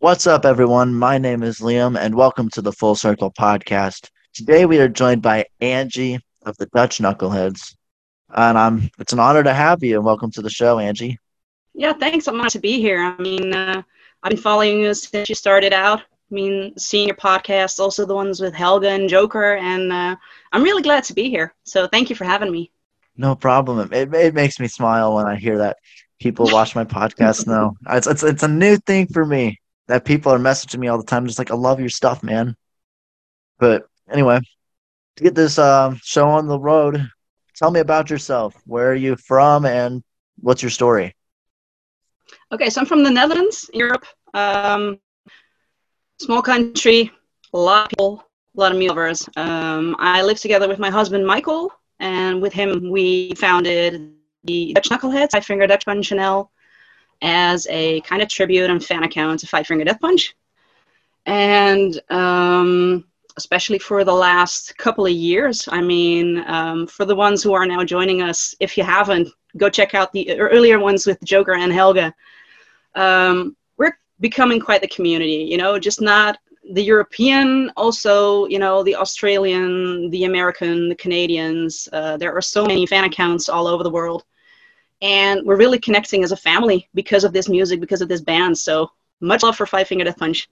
What's up, everyone? My name is Liam, and welcome to the Full Circle Podcast. Today, we are joined by Angie of the Dutch Knuckleheads, and I'm. It's an honor to have you. And welcome to the show, Angie. Yeah, thanks. I'm nice to be here. I mean, uh, I've been following you since you started out. I mean, seeing your podcasts, also the ones with Helga and Joker, and uh, I'm really glad to be here. So thank you for having me. No problem. It, it makes me smile when I hear that people watch my podcast now. It's, it's, it's a new thing for me that people are messaging me all the time, just like, I love your stuff, man. But anyway, to get this uh, show on the road, tell me about yourself. Where are you from and what's your story? Okay, so I'm from the Netherlands, Europe. Um, small country, a lot of people, a lot of music lovers. Um, I live together with my husband, Michael, and with him, we founded the Dutch Knuckleheads, Five Finger Dutch Punch Chanel, as a kind of tribute and fan account to Five Finger Death Punch. And um, especially for the last couple of years, I mean, um, for the ones who are now joining us, if you haven't, go check out the earlier ones with Joker and Helga. Um, we're becoming quite the community, you know, just not the European, also, you know, the Australian, the American, the Canadians. Uh, there are so many fan accounts all over the world and we're really connecting as a family because of this music, because of this band. So much love for Five Finger Death Punch.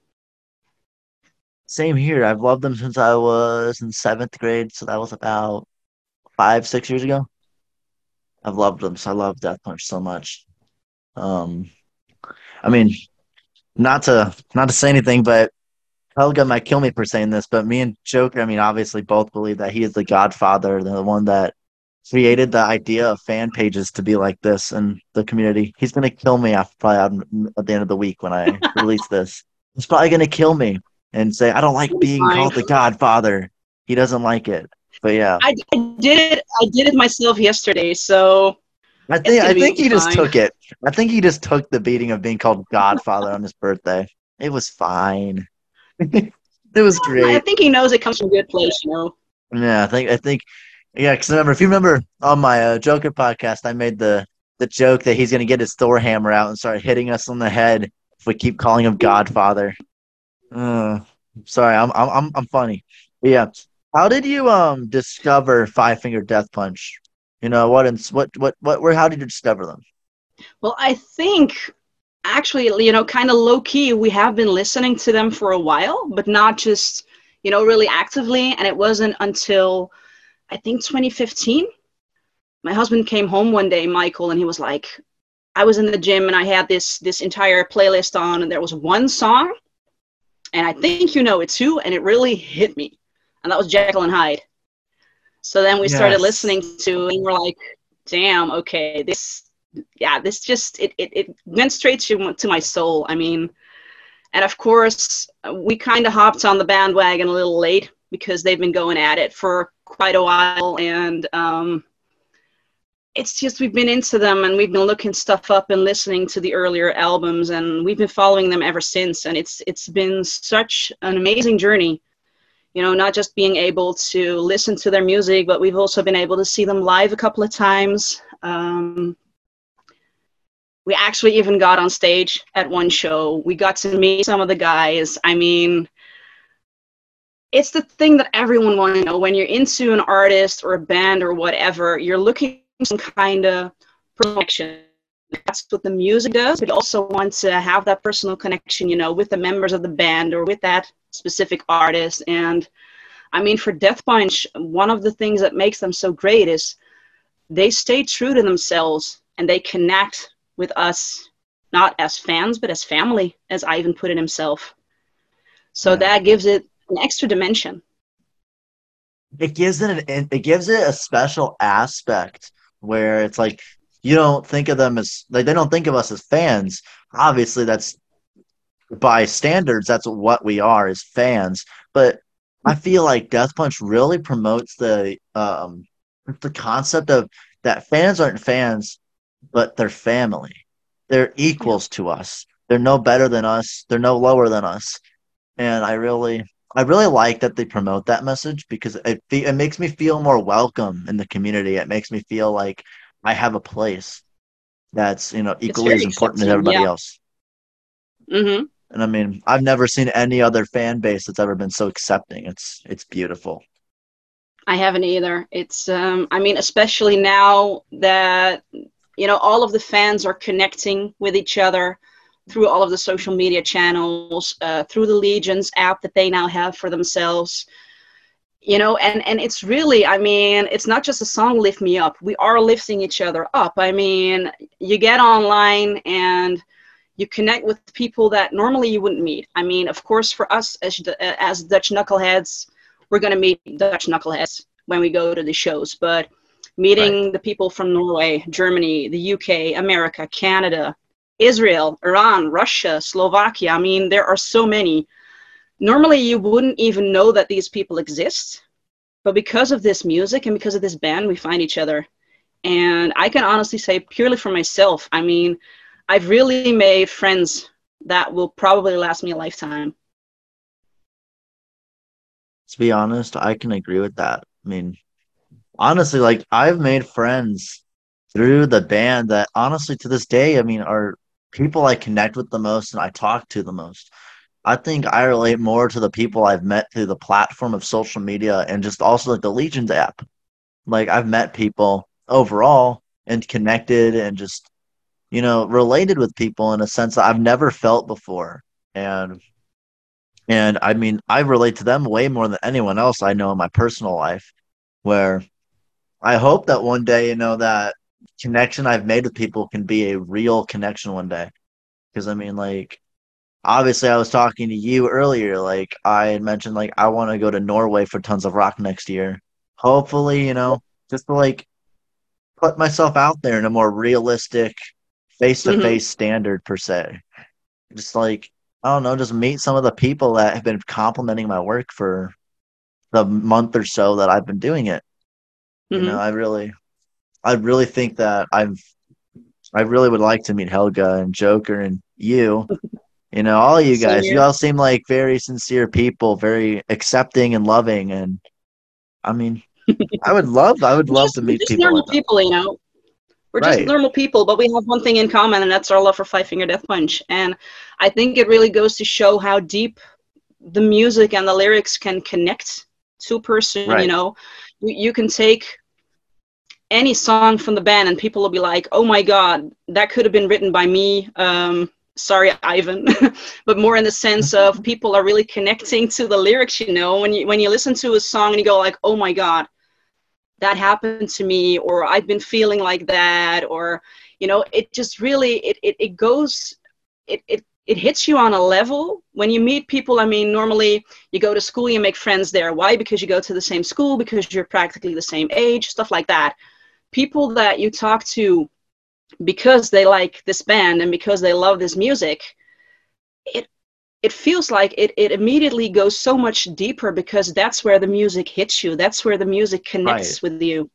Same here. I've loved them since I was in seventh grade, so that was about five, six years ago. I've loved them, so I love Death Punch so much. Um, I mean, not to not to say anything, but Helga might kill me for saying this, but me and Joker, I mean, obviously both believe that he is the Godfather, the one that created the idea of fan pages to be like this in the community. He's gonna kill me after probably at the end of the week when I release this. He's probably gonna kill me and say I don't like being Fine. called the Godfather. He doesn't like it. But yeah, I, I did it. I did it myself yesterday. So I think I think he fine. just took it. I think he just took the beating of being called Godfather on his birthday. It was fine. it was great. I think he knows it comes from a good place, you know. Yeah, I think I think yeah, because remember, if you remember on my uh, Joker podcast, I made the the joke that he's going to get his Thor hammer out and start hitting us on the head if we keep calling him Godfather. Uh, sorry, I'm I'm I'm funny. But yeah, how did you um discover Five Finger Death Punch? You know what? And what what what? Where? How did you discover them? Well, I think actually, you know, kind of low key, we have been listening to them for a while, but not just you know really actively. And it wasn't until I think 2015. My husband came home one day, Michael, and he was like, I was in the gym and I had this this entire playlist on, and there was one song, and I think you know it too, and it really hit me, and that was Jekyll and Hyde. So then we yes. started listening to, and we're like, damn, okay, this, yeah, this just it it, it went straight to to my soul. I mean, and of course we kind of hopped on the bandwagon a little late because they've been going at it for quite a while. And um, it's just we've been into them and we've been looking stuff up and listening to the earlier albums and we've been following them ever since. And it's it's been such an amazing journey you know not just being able to listen to their music but we've also been able to see them live a couple of times. Um, we actually even got on stage at one show. We got to meet some of the guys. I mean it's the thing that everyone wants to know. When you're into an artist or a band or whatever you're looking for some kind of connection. That's what the music does. But you also want to have that personal connection you know with the members of the band or with that specific artist. And i mean for death punch one of the things that makes them so great is they stay true to themselves and they connect with us not as fans but as family as ivan put it himself. So yeah. that gives it an extra dimension. It gives it an it gives it a special aspect where it's like you don't think of them as like they don't think of us as fans. Obviously, that's by standards that's what we are as fans. But I feel like Death Punch really promotes the um the concept of that fans aren't fans, but they're family. They're equals to us. They're no better than us. They're no lower than us. And I really I really like that they promote that message because it it makes me feel more welcome in the community. It makes me feel like I have a place that's you know equally as important as everybody yeah. else. Mm-hmm. And I mean, I've never seen any other fan base that's ever been so accepting. It's it's beautiful. I haven't either. It's um I mean, especially now that you know all of the fans are connecting with each other through all of the social media channels, uh, through the Legions app that they now have for themselves. You know, and and it's really, I mean, it's not just a song "Lift Me Up." We are lifting each other up. I mean, you get online and you connect with people that normally you wouldn't meet. I mean, of course, for us as as Dutch knuckleheads, we're gonna meet Dutch knuckleheads when we go to the shows, but meeting right. the people from Norway, Germany, the UK, America, Canada, Israel, Iran, Russia, Slovakia. I mean, there are so many. Normally, you wouldn't even know that these people exist, but because of this music and because of this band, we find each other. And I can honestly say, purely for myself, I mean, I've really made friends that will probably last me a lifetime. To be honest, I can agree with that. I mean, honestly, like I've made friends through the band that honestly to this day, I mean, are people I connect with the most and I talk to the most. I think I relate more to the people I've met through the platform of social media and just also like the Legions app. Like I've met people overall and connected and just you know related with people in a sense that I've never felt before. And and I mean I relate to them way more than anyone else I know in my personal life where I hope that one day you know that connection I've made with people can be a real connection one day. Because I mean, like, obviously, I was talking to you earlier. Like, I had mentioned, like, I want to go to Norway for Tons of Rock next year. Hopefully, you know, just to like put myself out there in a more realistic, face to face standard per se. Just like I don't know, just meet some of the people that have been complimenting my work for the month or so that I've been doing it. Mm-hmm. You know, I really I really think that I've I really would like to meet Helga and Joker and you. You know, all you guys. You all seem like very sincere people, very accepting and loving and I mean I would love I would love just, to meet just people. Normal like people, you know. We're just normal people, but we have one thing in common, and that's our love for Five Finger Death Punch. And I think it really goes to show how deep the music and the lyrics can connect to a person. Right. You know, you, you can take any song from the band and people will be like oh my god that could have been written by me. Um, sorry ivan. But more in the sense of people are really connecting to the lyrics you know? When you when you listen to a song and you go like oh my god that happened to me or i've been feeling like that or you know it just really it it, it goes it, it it hits you on a level. When you meet people i mean normally you go to school you make friends there. Why? Because you go to the same school because you're practically the same age stuff like that people that you talk to because they like this band and because they love this music it it feels like it, it immediately goes so much deeper because that's where the music hits you. That's where the music connects right. with you.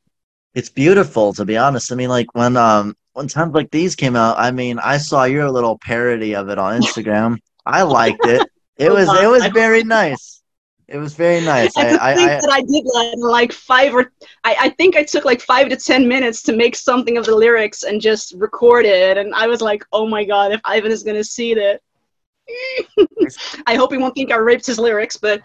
It's beautiful to be honest. I mean like when um when times like these came out i mean i saw your little parody of it on instagram. I liked it. It was it was very nice it was very nice. I, think I, that I did like, like five or I, I think I took like five to ten minutes to make something of the lyrics and just record it. And I was like, oh my god, if Ivan is gonna see that, I hope he won't think I raped his lyrics. But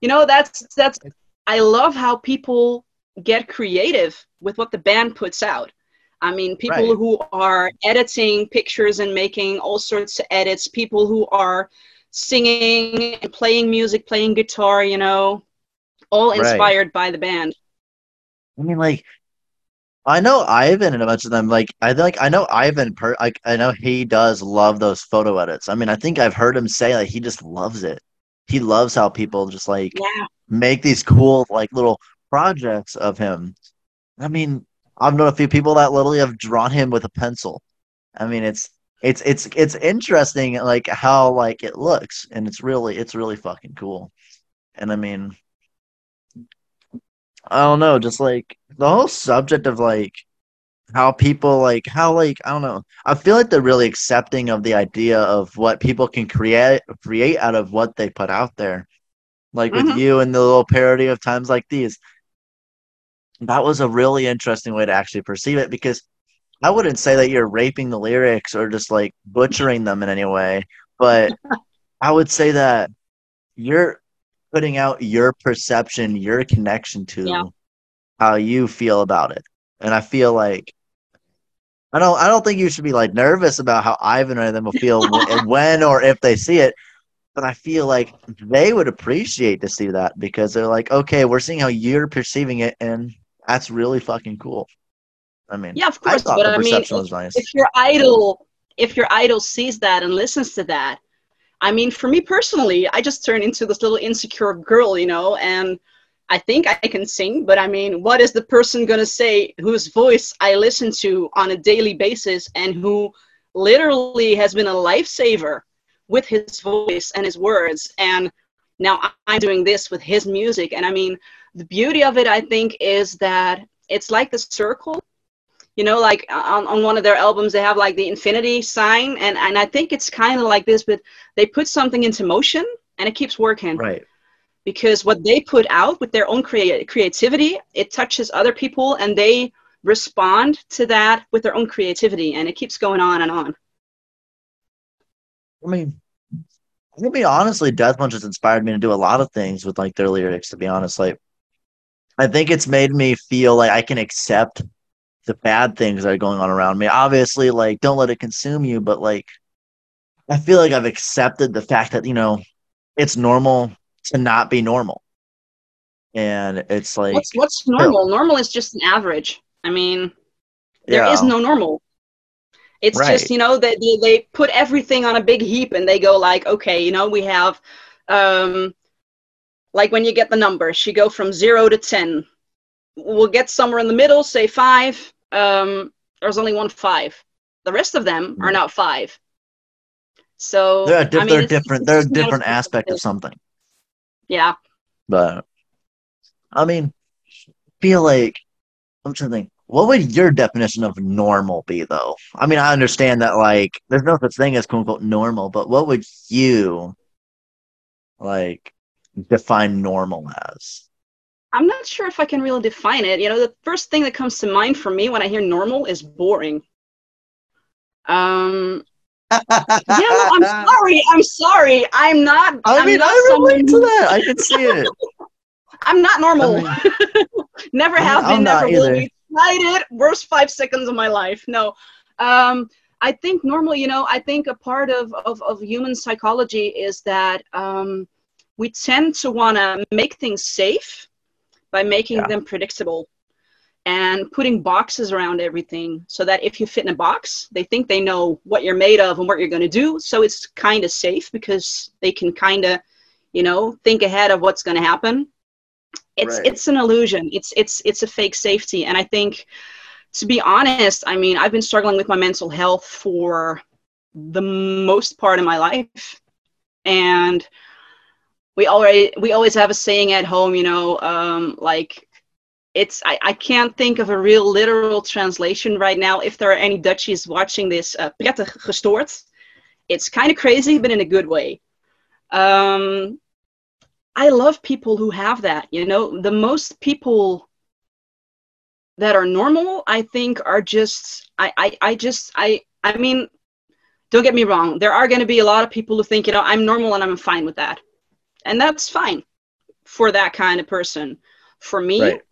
you know, that's that's. I love how people get creative with what the band puts out. I mean, people right. who are editing pictures and making all sorts of edits, people who are singing and playing music, playing guitar, you know, all inspired right. by the band. I mean, like, I know Ivan and a bunch of them. Like, I like I know Ivan. Per, like, I know he does love those photo edits. I mean, I think I've heard him say like he just loves it. He loves how people just like yeah. make these cool like little projects of him. I mean, I've known a few people that literally have drawn him with a pencil. I mean, it's it's it's it's interesting like how like it looks and it's really it's really fucking cool. And i mean i don't know just like the whole subject of like how people like how like i don't know i feel like they're really accepting of the idea of what people can create create out of what they put out there. Like mm-hmm. with you and the little parody of times like these. That was a really interesting way to actually perceive it because I wouldn't say that you're raping the lyrics or just like butchering them in any way, but I would say that you're putting out your perception, your connection to Yeah. how you feel about it. And I feel like I don't I don't think you should be like nervous about how Ivan or them will feel when, when or if they see it. But I feel like they would appreciate to see that because they're like, okay, we're seeing how you're perceiving it, and that's really fucking cool. I mean, Yeah, of course. thought But I mean, if, nice. if your idol, if your idol sees that and listens to that, I mean, for me personally, I just turn into this little insecure girl, you know, and I think I can sing, but I mean, what is the person gonna say whose voice I listen to on a daily basis and who literally has been a lifesaver with his voice and his words and now I- i'm doing this with his music and i mean the beauty of it i think is that it's like the circle you know like uh, on, on one of their albums they have like the infinity sign and, and i think it's kind of like this but they put something into motion and it keeps working Right. because what they put out with their own crea- creativity it touches other people and they respond to that with their own creativity and it keeps going on and on I mean, I mean, honestly, Death Punch has inspired me to do a lot of things with like their lyrics. To be honest, like I think it's made me feel like I can accept the bad things that are going on around me. Obviously, like don't let it consume you, but like I feel like I've accepted the fact that you know it's normal to not be normal, and it's like what's what's normal? Normal is just an average. I mean there is yeah, no normal. It's Right. just you know they, they they put everything on a big heap and they go like okay you know we have um like when you get the numbers you go from 0 to 10 we'll get somewhere in the middle say 5 um there's only one 5 the rest of them are not 5 so they're diff- I mean, they're it's- different. it's They're a just a matter different aspect of something. yeah But I mean, feel like I'm trying to think. What would your definition of normal be, though? I mean, I understand that like there's no such thing as quote unquote normal, but what would you like define normal as? I'm not sure if I can really define it. You know, the first thing that comes to mind for me when I hear normal is boring. Um, yeah, no, I'm sorry. I'm sorry. I'm not. I I'm mean, not I relate someone to that. I can see it. I'm not normal. I never I'm- have I'm been. Never will be. Tried it. Worst five seconds of my life. No. Um, I think normal. You know, I think a part of of, of human psychology is that um, we tend to want to make things safe by making Yeah. them predictable and putting boxes around everything so that if you fit in a box, they think they know what you're made of and what you're going to do. So it's kind of safe because they can kind of, you know, think ahead of what's going to happen. It's Right. it's an illusion. It's it's it's a fake safety. And I think, to be honest, I mean, I've been struggling with my mental health for the most part of my life, and we already we always have a saying at home, you know, um, like it's I, I can't think of a real literal translation right now. If there are any Dutchies watching this, uh, prettig gestoord. It's kind of crazy, but in a good way. Um, I love people who have that. You know, the most people that are normal, I think, are just I I, I just I I mean, don't get me wrong. There are going to be a lot of people who think, you know, I'm normal and I'm fine with that, and that's fine for that kind of person. For me, Right.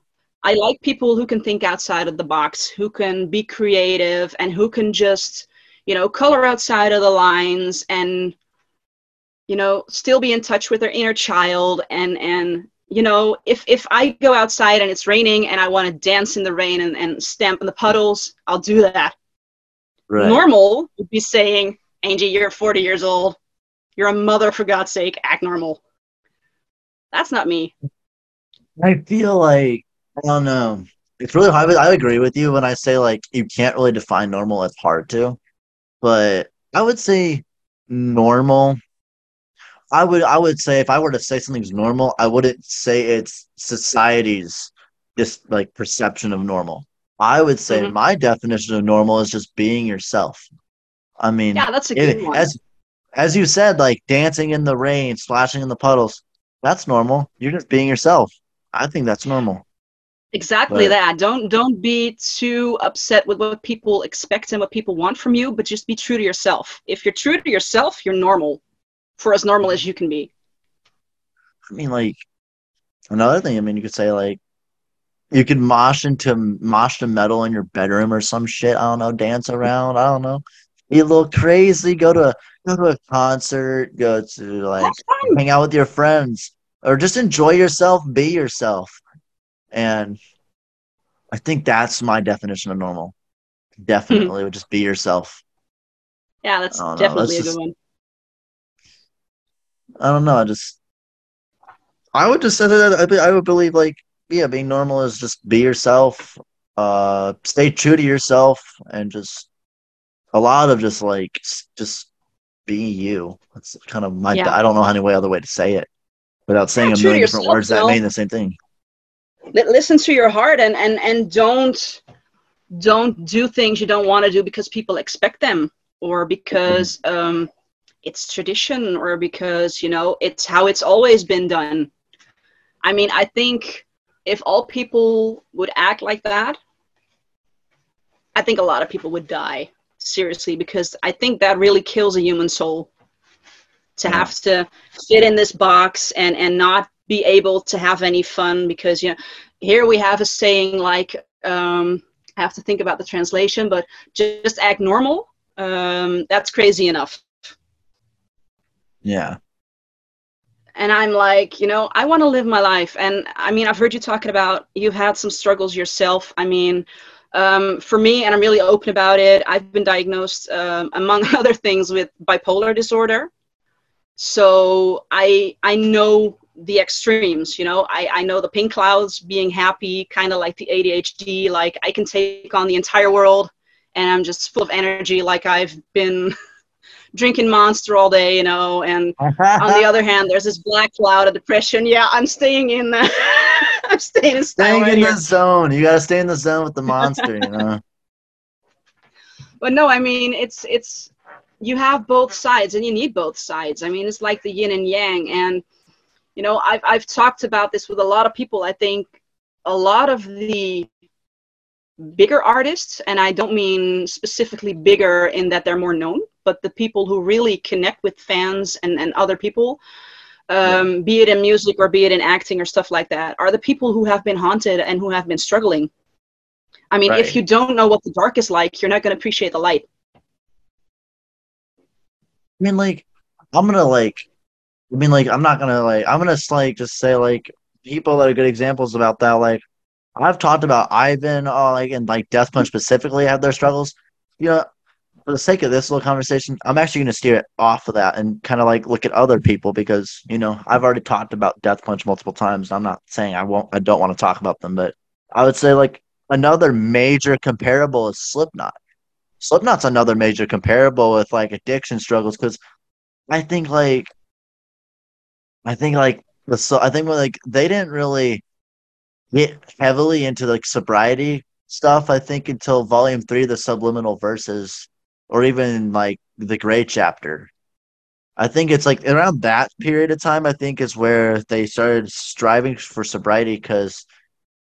I like people who can think outside of the box, who can be creative, and who can just, you know, color outside of the lines and, you know, still be in touch with their inner child. And and you know, if if I go outside and it's raining and I want to dance in the rain and, and stamp in the puddles, I'll do that. Right. Normal would be saying, Angie, you're 40 years old. You're a mother, for God's sake. Act normal. That's not me. I feel like I don't know. It's really hard. I agree with you when I say like you can't really define normal. It's hard to, but I would say normal. I would I would say if I were to say something's normal, I wouldn't say it's society's this like perception of normal. I would say Mhm. my definition of normal is just being yourself. I mean, Yeah, that's a it- good one. as as you said, like dancing in the rain, splashing in the puddles, that's normal. You're just being yourself. I think that's normal. Exactly But- that. Don't don't be too upset with what people expect and what people want from you, but just be true to yourself. If you're true to yourself, you're normal. for as normal as you can be. I mean, like another thing. I mean, you could say like you could mosh into mosh to metal in your bedroom or some shit. I don't know. Dance around. I don't know. Be a little crazy. Go to a go to a concert. Go to like hang out with your friends or just enjoy yourself. Be yourself. And I think that's my definition of normal. Definitely would just be yourself. Yeah, that's definitely that's a good one. I don't know. I just I would just say that I would believe like yeah, being normal is just be yourself, uh, stay true to yourself, and just a lot of just like just be you. That's kind of my. Yeah. I don't know any way other way to say it without saying yeah, a million different words though. that mean the same thing. Listen to your heart and and and don't don't do things you don't want to do because people expect them or because mm-hmm. um, it's tradition or because you know it's how it's always been done. I mean, I think if all people would act like that, I think a lot of people would die seriously because I think that really kills a human soul to have to fit in this box and and not be able to have any fun because you know here we have a saying like um, I have to think about the translation, but just act normal. Um, that's crazy enough. Yeah and i'm like you know i want to live my life and i mean i've heard you talking about you've had some struggles yourself i mean um, for me and i'm really open about it i've been diagnosed um, among other things with bipolar disorder so i i know the extremes you know i i know the pink clouds being happy kind of like the adhd like i can take on the entire world and i'm just full of energy like i've been drinking monster all day, you know, and on the other hand, there's this black cloud of depression. Yeah, I'm staying in the I'm staying in staying right in here. the zone. You gotta stay in the zone with the monster, you know. But no, I mean it's it's you have both sides and you need both sides. I mean it's like the yin and yang and you know, I've I've talked about this with a lot of people. I think a lot of the bigger artists, and I don't mean specifically bigger in that they're more known, but the people who really connect with fans and, and other people, um, yeah. be it in music or be it in acting or stuff like that, are the people who have been haunted and who have been struggling. I mean, right. if you don't know what the dark is like, you're not going to appreciate the light. I mean, like, I'm gonna like, I mean, like, I'm not gonna like, I'm gonna like just say like people that are good examples about that. Like, I've talked about Ivan, uh, like, and like Death Punch specifically have their struggles. You know, for the sake of this little conversation, I'm actually to steer it off of that and kind of like look at other people because you know I've already talked about Death Punch multiple times. I'm not saying I won't, I don't want to talk about them, but I would say like another major comparable is Slipknot. Slipknot's another major comparable with like addiction struggles because I think like I think like the so I think like they didn't really get heavily into like sobriety stuff. I think until Volume Three, the Subliminal Verses, or even like the Gray Chapter. I think it's like around that period of time. I think is where they started striving for sobriety because,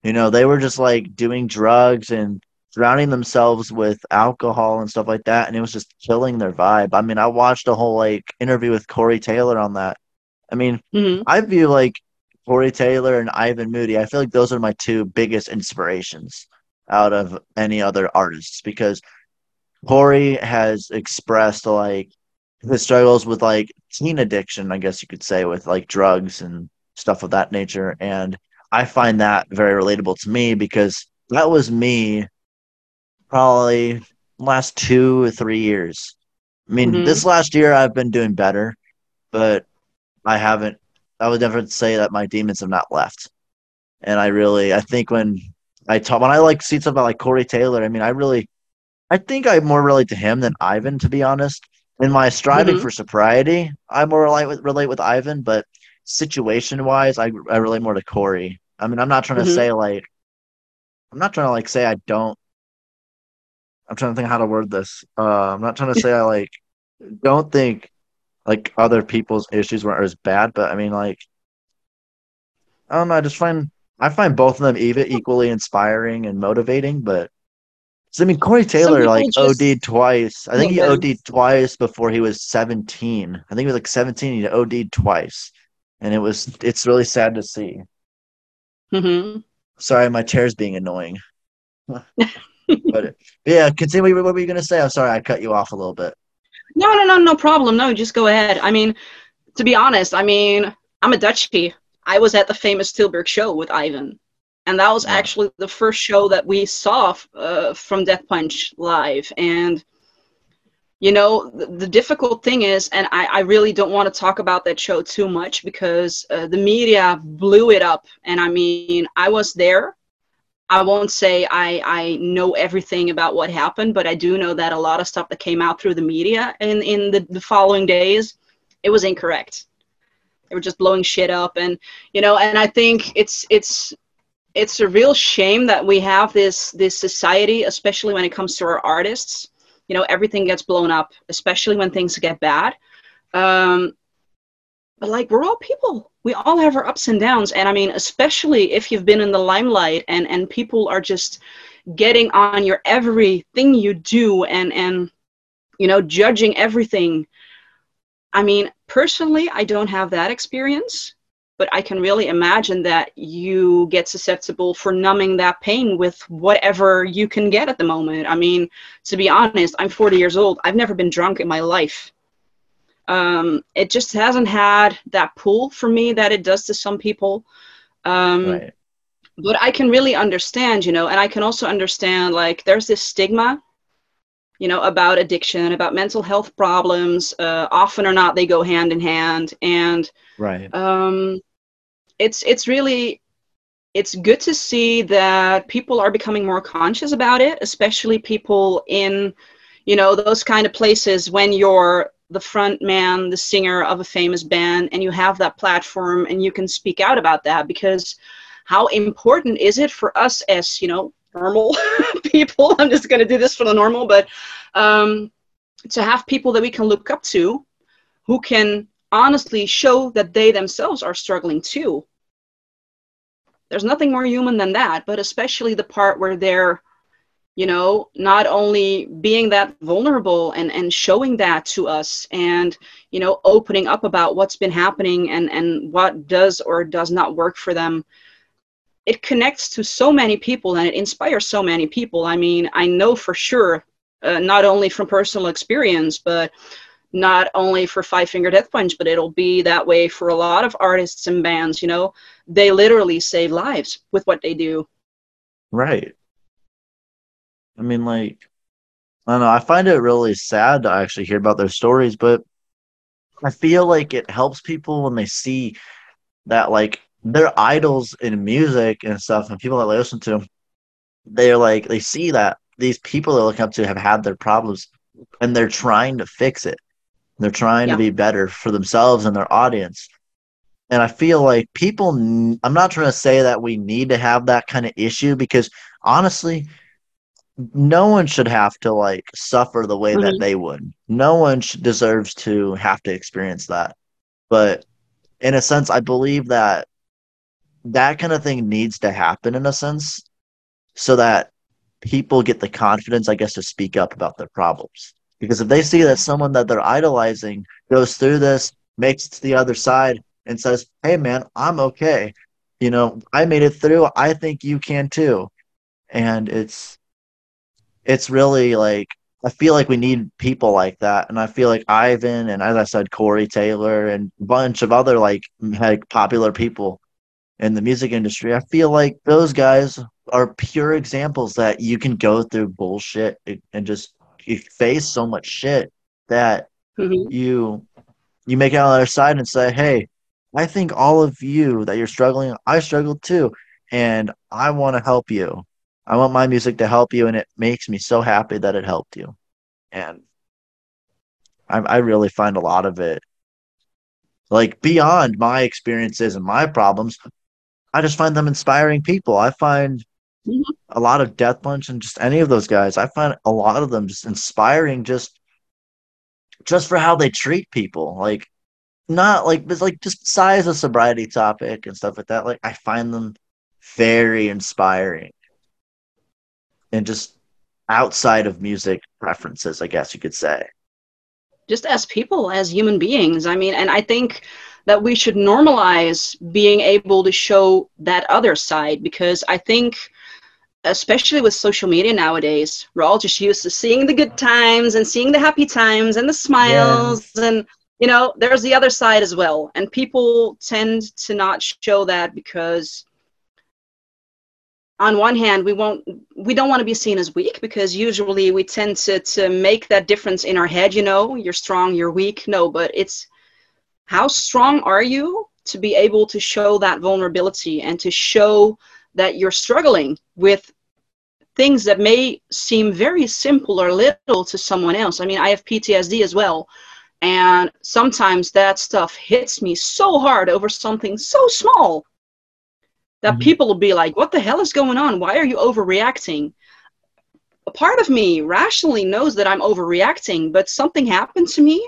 you know, they were just like doing drugs and drowning themselves with alcohol and stuff like that, and it was just killing their vibe. I mean, I watched a whole like interview with Corey Taylor on that. I mean, mm-hmm. I view like Corey Taylor and Ivan Moody. I feel like those are my two biggest inspirations out of any other artists because Corey has expressed like his struggles with like teen addiction, I guess you could say, with like drugs and stuff of that nature. And I find that very relatable to me because that was me probably last two or three years. I mean, mm-hmm. this last year I've been doing better, but I haven't I would never say that my demons have not left. And I really, I think when I talk, when I like see something like Corey Taylor, I mean, I really, I think I more relate to him than Ivan, to be honest. In my striving mm-hmm. for sobriety, I more relate with relate with Ivan, but situation wise, I I relate more to Corey. I mean, I'm not trying to mm-hmm. say like, I'm not trying to like say I don't. I'm trying to think how to word this. Uh, I'm not trying to say I like don't think like other people's issues weren't as bad, but I mean, like, I don't know. I just find I find both of them even equally inspiring and motivating, but So I mean, Corey Taylor like just- OD'd twice. I think he OD'd twice before he was 17. I think he was like 17. He OD'd twice, and it was it's really sad to see. Mhm. Sorry, my chair's being annoying. but yeah, continue. What were you gonna say? I'm sorry, I cut you off a little bit. No, no, no, no problem. No, just go ahead. I mean, to be honest, I mean, I'm a Dutchie. I was at the famous Tilburg show with Ivan, and that was Yeah. actually the first show that we saw uh, from Death Punch live. And you know, the, the difficult thing is, and I, I really don't want to talk about that show too much because uh, the media blew it up. And I mean, I was there. I won't say I, I know everything about what happened, but I do know that a lot of stuff that came out through the media in, in the, the following days, it was incorrect. They were just blowing shit up and you know, and I think it's it's it's a real shame that we have this this society, especially when it comes to our artists. You know, everything gets blown up, especially when things get bad. Um, but like we're all people we all have our ups and downs. And i mean especially if you've been in the limelight and and people are just getting on your everything you do and and you know judging everything. I mean personally i don't have that experience but i can really imagine that you get susceptible for numbing that pain with whatever you can get at the moment. I mean to be honest i'm 40 years old. I've never been drunk in my life um, it just hasn't had that pull for me that it does to some people. Um, Right. But I can really understand, you know, and I can also understand like there's this stigma, you know, about addiction, about mental health problems. Uh, often or not, they go hand in hand, and Right. um, it's it's really it's good to see that people are becoming more conscious about it, especially people in you know those kind of places when you're the front man, the singer of a famous band, and you have that platform and you can speak out about that because how important is it for us as you know normal people? I'm just going to do this for the normal, but um, to have people that we can look up to who can honestly show that they themselves are struggling too. There's nothing more human than that, but especially the part where they're, you know, not only being that vulnerable and, and showing that to us and, you know, opening up about what's been happening and, and what does or does not work for them. It connects to so many people and it inspires so many people. I mean, I know for sure, uh, not only from personal experience, but not only for Five Finger Death Punch, but it'll be that way for a lot of artists and bands. You know, they literally save lives with what they do. Right. I mean, like, I don't know. I find it really sad to actually hear about their stories, but I feel like it helps people when they see that, like, their idols in music and stuff, and people that they listen to, they're like, they see that these people they're looking up to have had their problems and they're trying to fix it. They're trying Yeah. to be better for themselves and their audience. And I feel like people, I'm not trying to say that we need to have that kind of issue because honestly, no one should have to like suffer the way that Mhm. they would. No one sh- deserves to have to experience that. But in a sense, I believe that that kind of thing needs to happen in a sense so that people get the confidence, I guess, to speak up about their problems. Because if they see that someone that they're idolizing goes through this, makes it to the other side, and says, Hey, man, I'm okay. You know, I made it through. I think you can too. And it's, it's really like, I feel like we need people like that. And I feel like Ivan and, as I said, Corey Taylor and a bunch of other like, like popular people in the music industry, I feel like those guys are pure examples that you can go through bullshit and just you face so much shit that Mhm. you you make it on the other side and say, Hey, I think all of you that you're struggling, I struggled too, and I want to help you. I want my music to help you, and it makes me so happy that it helped you. And I, I really find a lot of it like beyond my experiences and my problems. I just find them inspiring people. I find Mhm. a lot of Death Punch and just any of those guys. I find a lot of them just inspiring, just just for how they treat people. Like not like it's like just size a sobriety topic and stuff like that. Like I find them very inspiring, and just outside of music preferences, I guess you could say. Just as people, as human beings. I mean, and I think that we should normalize being able to show that other side because I think especially with social media nowadays, we're all just used to seeing the good times and seeing the happy times and the smiles yes. and you know, there's the other side as well. And people tend to not show that because on one hand we won't we don't want to be seen as weak because usually we tend to to make that difference in our head you know you're strong you're weak. No but it's how strong are you to be able to show that vulnerability and to show that you're struggling with things that may seem very simple or little to someone else? I mean i have ptsd as well and sometimes that stuff hits me so hard over something so small that mm-hmm. people will be like, What the hell is going on? Why are you overreacting? A part of me rationally knows that I'm overreacting, but something happened to me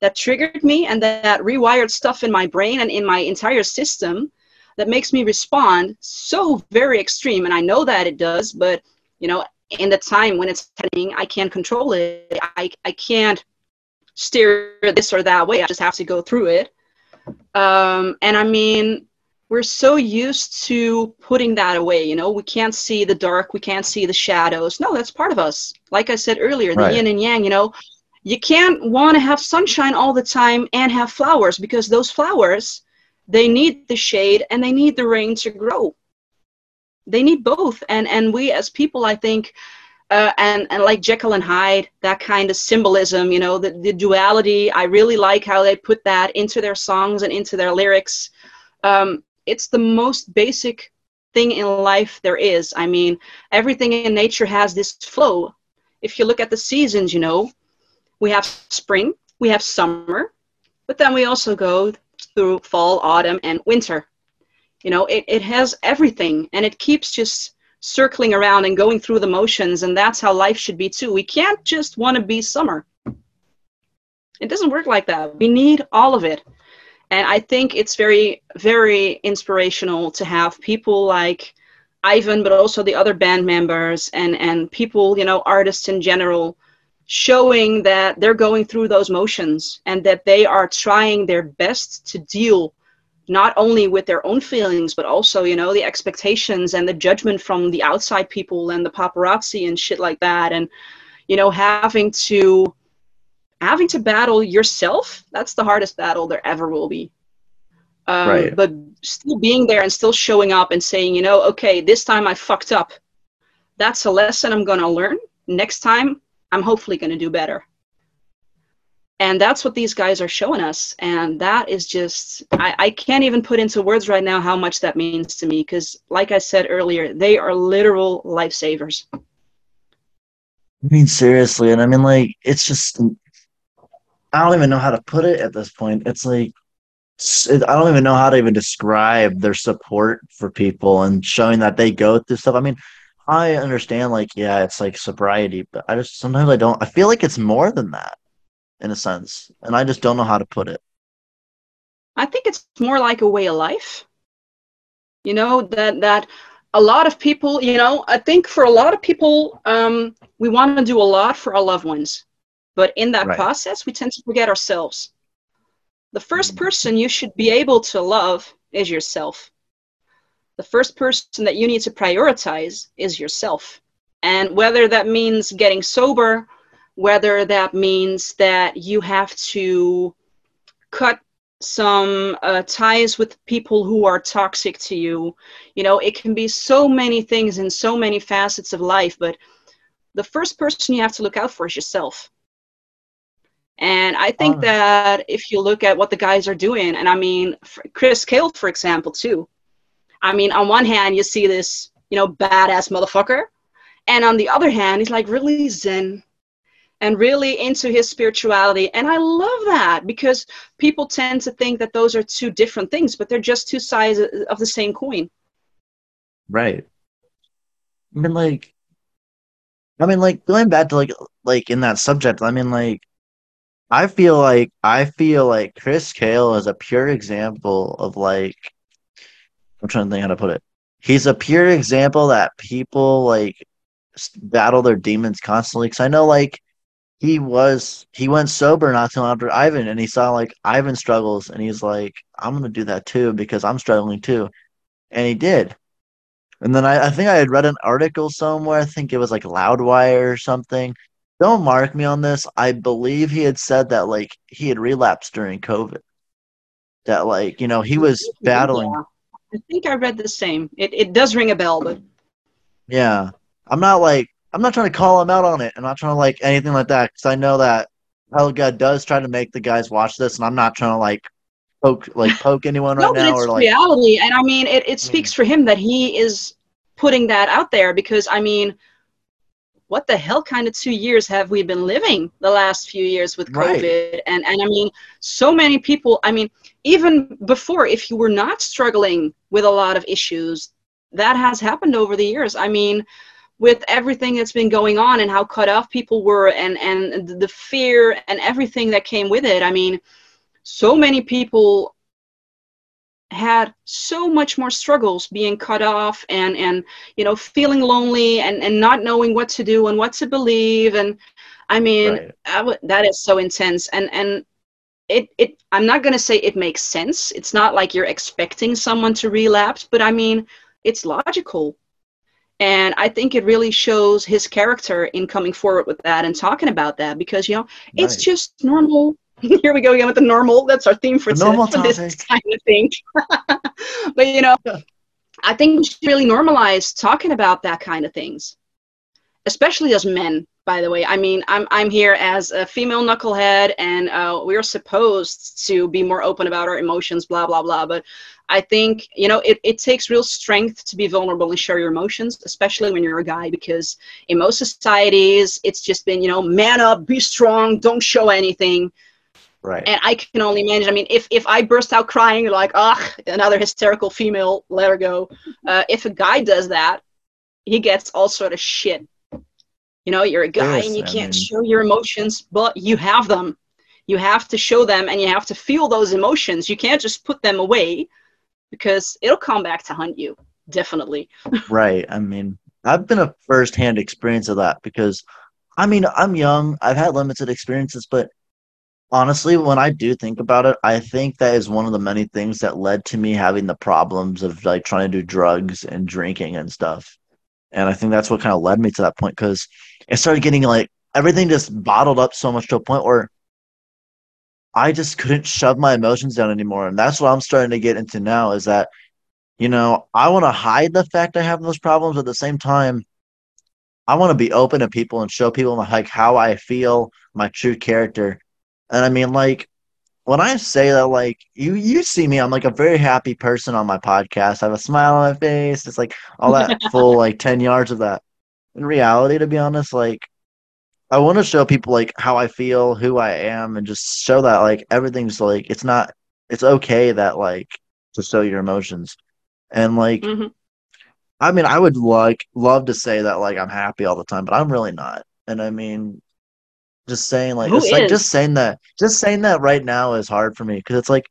that triggered me and that rewired stuff in my brain and in my entire system that makes me respond so very extreme. And I know that it does, but you know, in the time when it's happening, I can't control it. I, I can't steer this or that way. I just have to go through it. Um, and I mean, we're so used to putting that away you know we can't see the dark we can't see the shadows no that's part of us like i said earlier the right. yin and yang you know you can't want to have sunshine all the time and have flowers because those flowers they need the shade and they need the rain to grow they need both and and we as people i think uh, and and like Jekyll and Hyde, that kind of symbolism, you know, the, the duality. I really like how they put that into their songs and into their lyrics. Um, it's the most basic thing in life there is. I mean, everything in nature has this flow. If you look at the seasons, you know, we have spring, we have summer, but then we also go through fall, autumn, and winter. You know, it, it has everything and it keeps just circling around and going through the motions, and that's how life should be too. We can't just want to be summer. It doesn't work like that. We need all of it and i think it's very very inspirational to have people like ivan but also the other band members and and people you know artists in general showing that they're going through those motions and that they are trying their best to deal not only with their own feelings but also you know the expectations and the judgment from the outside people and the paparazzi and shit like that. And you know having to having to battle yourself that's the hardest battle there ever will be. Um, right. but still being there and still showing up and saying you know okay this time i fucked up. That's a lesson i'm going to learn. Next time i'm hopefully going to do better. And that's what these guys are showing us. And that is just I, I can't even put into words right now how much that means to me because like i said earlier they are literal lifesavers. I mean, seriously, and I mean, like, it's just I don't even know how to put it at this point. It's like I don't even know how to even describe their support for people and showing that they go through stuff. I mean, I understand like yeah, it's like sobriety, but I just sometimes I don't. I feel like it's more than that in a sense, and I just don't know how to put it. I think it's more like a way of life. You know that that a lot of people, you know, I think for a lot of people, um, we want to do a lot for our loved ones but in that right. process, we tend to forget ourselves. The first mm. person you should be able to love is yourself. The first person that you need to prioritize is yourself. And whether that means getting sober, whether that means that you have to cut some uh, ties with people who are toxic to you, you know, it can be so many things in so many facets of life. But the first person you have to look out for is yourself. And I think oh. that if you look at what the guys are doing, and I mean, Chris Kael, for example, too. I mean, on one hand, you see this, you know, badass motherfucker. And on the other hand, he's like really zen and really into his spirituality. And I love that because people tend to think that those are two different things, but they're just two sides of the same coin. Right. I mean, like, I mean, like going back to like, like in that subject. I mean, like, I feel like I feel like Chris Kael is a pure example of like I'm trying to think how to put it. He's a pure example that people like battle their demons constantly. Because I know like he was he went sober not too long after Ivan and he saw like Ivan struggles and he's like I'm gonna do that too because I'm struggling too. And he did. And then I, I think I had read an article somewhere I think it was like Loudwire or something don't mark me on this I believe he had said that like he had relapsed during COVID that like you know he was battling Yeah. I think I read the same. It it does ring a bell, but Yeah. I'm not like I'm not trying to call him out on it. I'm not trying to like anything like that because I know that Helga does try to make the guys watch this, and I'm not trying to like poke like poke anyone right no, but now it's or like reality, and I mean, it it mm. speaks for him that he is putting that out there because I mean, what the hell kind of two years have we been living the last few years with Right. COVID? And and I mean, so many people. I mean, even before, if you were not struggling with a lot of issues, that has happened over the years. I mean. With everything that's been going on and how cut off people were, and and the fear and everything that came with it, I mean, so many people had so much more struggles being cut off and and you know feeling lonely and and not knowing what to do and what to believe and i mean Right. I w- that is so intense and and it it i'm not going to say it makes sense it's not like you're expecting someone to relapse but i mean it's logical and i think it really shows his character in coming forward with that and talking about that because you know it's Right. just normal. Here we go again with the normal. That's our theme for, normal for this kind of thing. but you know, I think we should really normalize talking about that kind of things, especially as men. By the way, I mean I'm I'm here as a female knucklehead, and uh, we're supposed to be more open about our emotions, blah blah blah. But I think you know it, it takes real strength to be vulnerable and share your emotions, especially when you're a guy, because in most societies it's just been you know man up, be strong, don't show anything right. and I can only imagine. I mean, if if I burst out crying, like, ah, another hysterical female, let her go. Uh, if a guy does that, he gets all sort of shit. You know, you're a guy Yes, and you I can't mean- show your emotions, but you have them. You have to show them, and you have to feel those emotions. You can't just put them away, because it'll come back to hunt you. Definitely. Right. I mean, I've been a first-hand experience of that because, I mean, I'm young. I've had limited experiences, but honestly, when I do think about it, I think that is one of the many things that led to me having the problems of like trying to do drugs and drinking and stuff. And I think that's what kind of led me to that point because it started getting like everything just bottled up so much to a point where I just couldn't shove my emotions down anymore. And that's what I'm starting to get into now is that you know, I want to hide the fact I have those problems at the same time. I want to be open to people and show people like how I feel, my true character. And I mean, like when I say that, like you, you see me, I'm like a very happy person on my podcast. I have a smile on my face. It's like all that full like ten yards of that. In reality, to be honest, like I want to show people like how I feel, who I am, and just show that like everything's like it's not, it's okay that like to show your emotions. And like, hmm I mean, I would like love to say that like I'm happy all the time, but I'm really not. And I mean, just saying like Who it's like just saying that, just saying that right now is hard for me because it's like,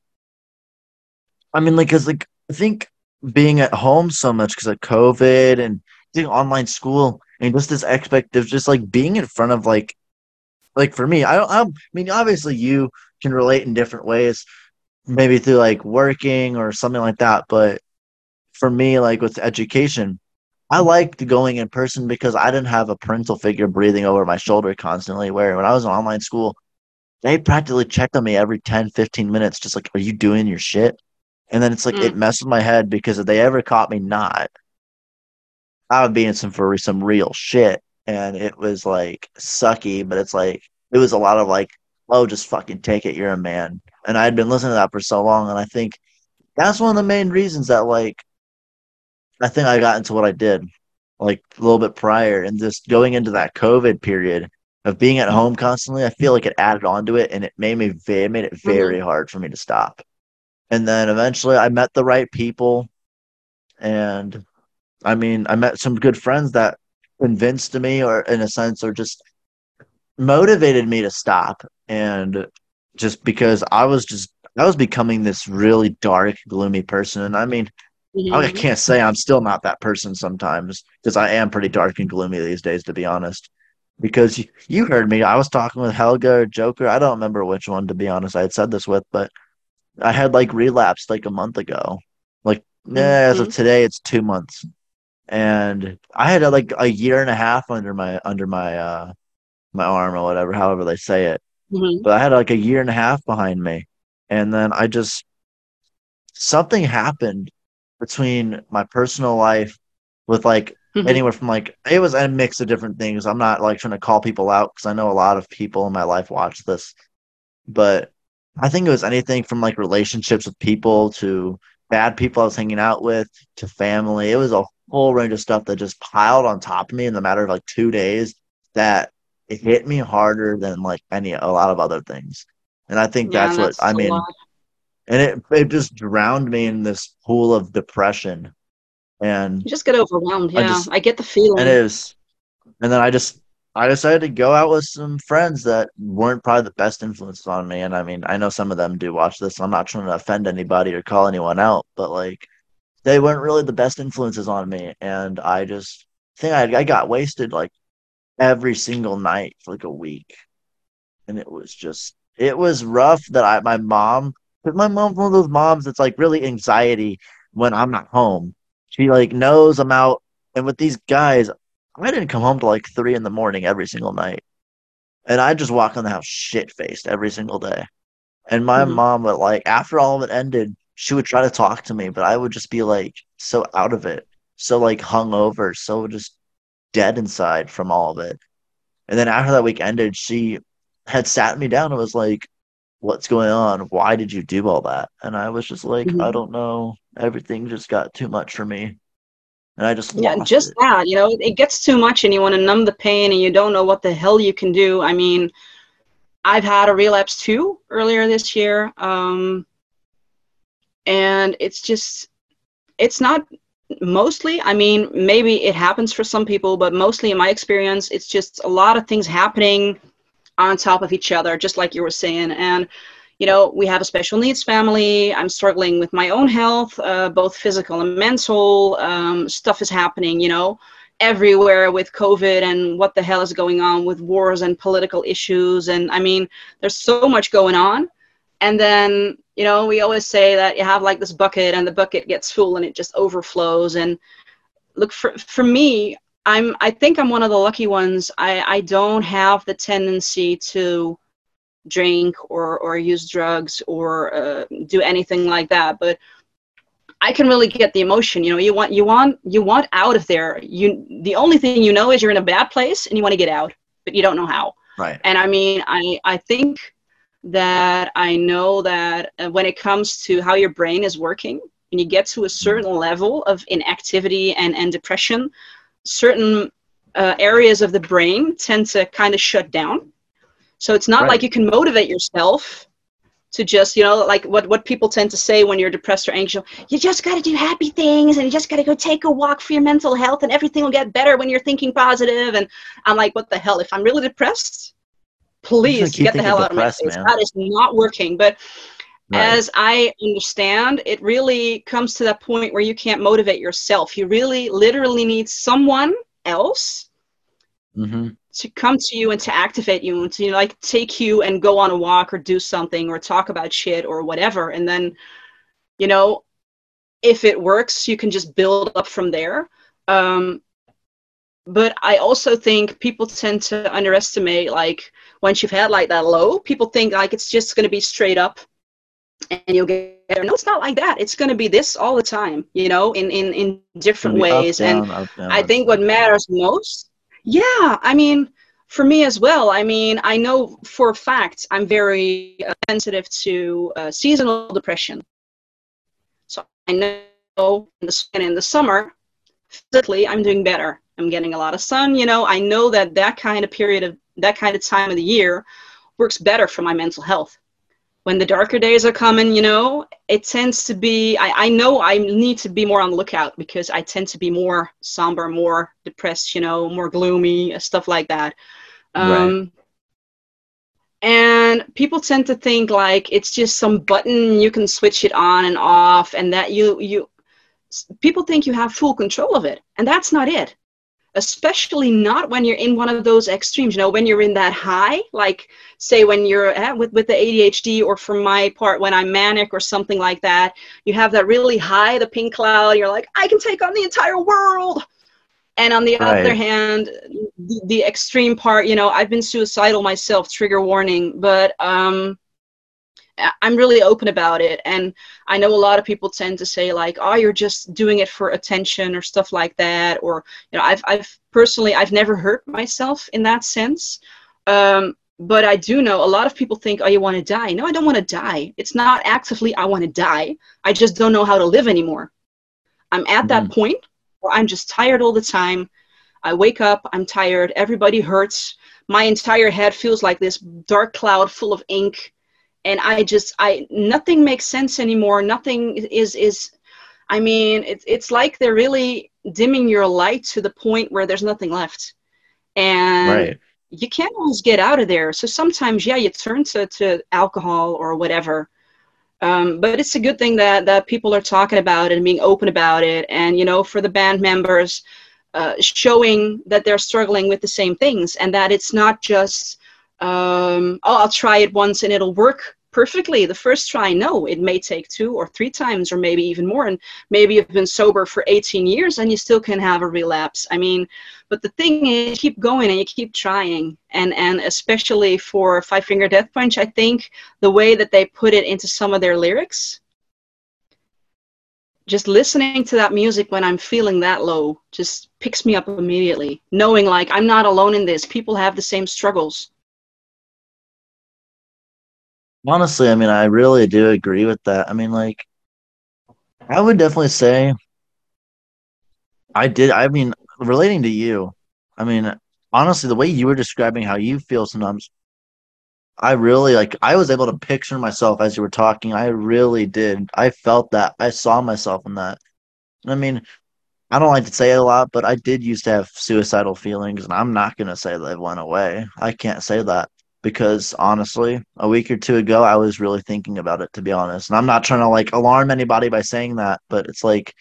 I mean, like, cause like I think being at home so much because of COVID and doing online school and just this aspect of just like being in front of like, like for me, I don't, I mean, obviously you can relate in different ways, maybe through like working or something like that, but for me, like with education, I liked going in person because I didn't have a parental figure breathing over my shoulder constantly. Where when I was in online school, they practically checked on me every 10, 15 minutes, just like, are you doing your shit? And then it's like, it mm. messed with my head because if they ever caught me not, I would be in some for some real shit. And it was like sucky, but it's like, it was a lot of like, oh, just fucking take it. You're a man. And I had been listening to that for so long. And I think that's one of the main reasons that like, I think I got into what I did like a little bit prior and just going into that COVID period of being at home constantly, I feel like it added onto it and it made me it made it mm-hmm. very hard for me to stop. And then eventually I met the right people and I mean I met some good friends that convinced me or in a sense or just motivated me to stop and just because I was just I was becoming this really dark, gloomy person. And I mean, Mm-hmm. I can't say I'm still not that person sometimes because I am pretty dark and gloomy these days, to be honest. Because you, you heard me, I was talking with Helga or Joker. I don't remember which one, to be honest. I had said this with, but I had like relapsed like a month ago. Like, mm-hmm. as of today, it's two months, and I had like a year and a half under my under my uh my arm or whatever, however they say it. Mm-hmm. But I had like a year and a half behind me, and then I just something happened between my personal life with like mm-hmm. anywhere from like it was a mix of different things. I'm not like trying to call people out because I know a lot of people in my life watch this, but I think it was anything from like relationships with people to bad people I was hanging out with to family. It was a whole range of stuff that just piled on top of me in the matter of like two days that it hit me harder than like any a lot of other things. And I think yeah, that's, that's what I mean. Lot and it it just drowned me in this pool of depression. And you just get overwhelmed yeah. I, just, I get the feeling. It is. And then i just i decided to go out with some friends that weren't probably the best influences on me. And i mean i know some of them do watch this so i'm not trying to offend anybody or call anyone out but like they weren't really the best influences on me. And i just think i, I got wasted like every single night for like a week. And it was just it was rough that i my mom because my mom's one of those moms that's like really anxiety when I'm not home. She like knows I'm out, and with these guys, I didn't come home till like three in the morning every single night, and I just walk in the house shit faced every single day. And my mm-hmm. mom would like after all of it ended, she would try to talk to me, but I would just be like so out of it, so like hungover, so just dead inside from all of it. And then after that week ended, she had sat me down and was like, what's going on? Why did you do all that? And I was just like, mm-hmm. I don't know. Everything just got too much for me. And I just Yeah, just it. that, you know, it gets too much and you want to numb the pain and you don't know what the hell you can do. I mean, I've had a relapse too earlier this year. Um, and it's just it's not mostly i mean maybe it happens for some people but mostly in my experience it's just a lot of things happening on top of each other, just like you were saying. And, you know, we have a special needs family. I'm struggling with my own health, uh, both physical and mental. Um, stuff is happening, you know, everywhere with COVID and what the hell is going on with wars and political issues. And I mean, there's so much going on. And then, you know, we always say that you have like this bucket and the bucket gets full and it just overflows. And look, for, for me, I'm I think I'm one of the lucky ones. I, I don't have the tendency to drink or, or use drugs or uh, do anything like that. But I can really get the emotion. You know, you want you want you want out of there. You the only thing you know is you're in a bad place and you want to get out, but you don't know how. Right. And I mean, I I think that I know that uh, when it comes to how your brain is working, when you get to a certain level of inactivity and, and depression, certain uh, areas of the brain tend to kind of shut down. So it's not right. like you can motivate yourself to just, you know, like what, what people tend to say when you're depressed or anxious, you just got to do happy things and you just got to go take a walk for your mental health and everything will get better when you're thinking positive. And I'm like, what the hell? If I'm really depressed, please get the hell out of my face. Man. That is not working. But Right. As I understand, it really comes to that point where you can't motivate yourself. You really literally need someone else mm-hmm. to come to you and to activate you and to like take you and go on a walk or do something or talk about shit or whatever. And then, you know, if it works, you can just build up from there. Um, but I also think people tend to underestimate like once you've had like that low, people think like it's just going to be straight up and you'll get there. No, it's not like that. It's going to be this all the time, you know, in in in different ways. Down, and up, down, I think what matters most, yeah, I mean, for me as well. I mean, I know for a fact I'm very uh, sensitive to uh, seasonal depression. So I know in the in the summer, physically, I'm doing better. I'm getting a lot of sun. You know, I know that that kind of period of that kind of time of the year works better for my mental health when the darker days are coming, you know, it tends to be, I, I know I need to be more on the lookout because I tend to be more somber, more depressed, you know, more gloomy, uh, stuff like that. Um, right. And people tend to think like it's just some button you can switch it on and off, and that you you people think you have full control of it, and that's not it. Especially not when you're in one of those extremes. You know, when you're in that high, like say when you're eh, with with the ADHD, or for my part, when I'm manic or something like that, you have that really high, the pink cloud. You're like, I can take on the entire world. And on the right. other hand, the, the, extreme part, you know, I've been suicidal myself. Trigger warning, but um, I'm really open about it. And I know a lot of people tend to say like, "Oh, you're just doing it for attention" or stuff like that. Or you know, I've I've personally I've never hurt myself in that sense. Um, but I do know a lot of people think, "Oh, you want to die?" No, I don't want to die. It's not actively I want to die. I just don't know how to live anymore. I'm at mm-hmm. that point where I'm just tired all the time. I wake up, I'm tired. Everybody hurts. My entire head feels like this dark cloud full of ink and i just i nothing makes sense anymore. Nothing is is i mean it's it's like they're really dimming your light to the point where there's nothing left. And right. you can't always get out of there. So sometimes yeah you turn to, to alcohol or whatever. Um, but it's a good thing that that people are talking about it and being open about it. And you know for the band members uh, showing that they're struggling with the same things and that it's not just um, oh i'll try it once and it'll work perfectly. The first try no it may take two or three times or maybe even more. And maybe you've been sober for 18 years and you still can have a relapse. I mean but the thing is keep going and you keep trying. And and especially for five finger death punch i think the way that they put it into some of their lyrics just listening to that music when i'm feeling that low just picks me up immediately knowing like i'm not alone in this. People have the same struggles Honestly, I mean, I really do agree with that. I mean, like, I would definitely say I did. I mean, relating to you, I mean, honestly, the way you were describing how you feel sometimes, I really like, I was able to picture myself as you were talking. I really did. I felt that. I saw myself in that. I mean, I don't like to say it a lot, but I did used to have suicidal feelings, and I'm not going to say they went away. I can't say that because honestly, a week or two ago, I was really thinking about it, to be honest. And I'm not trying to like alarm anybody by saying that, but it's like.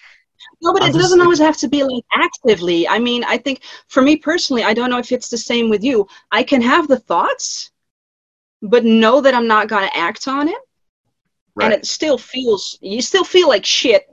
No, but I'm it just, doesn't always have to be like actively. I mean, I think for me personally, I don't know if it's the same with you. I can have the thoughts, but know that I'm not going to act on it. Right. And it still feels, you still feel like shit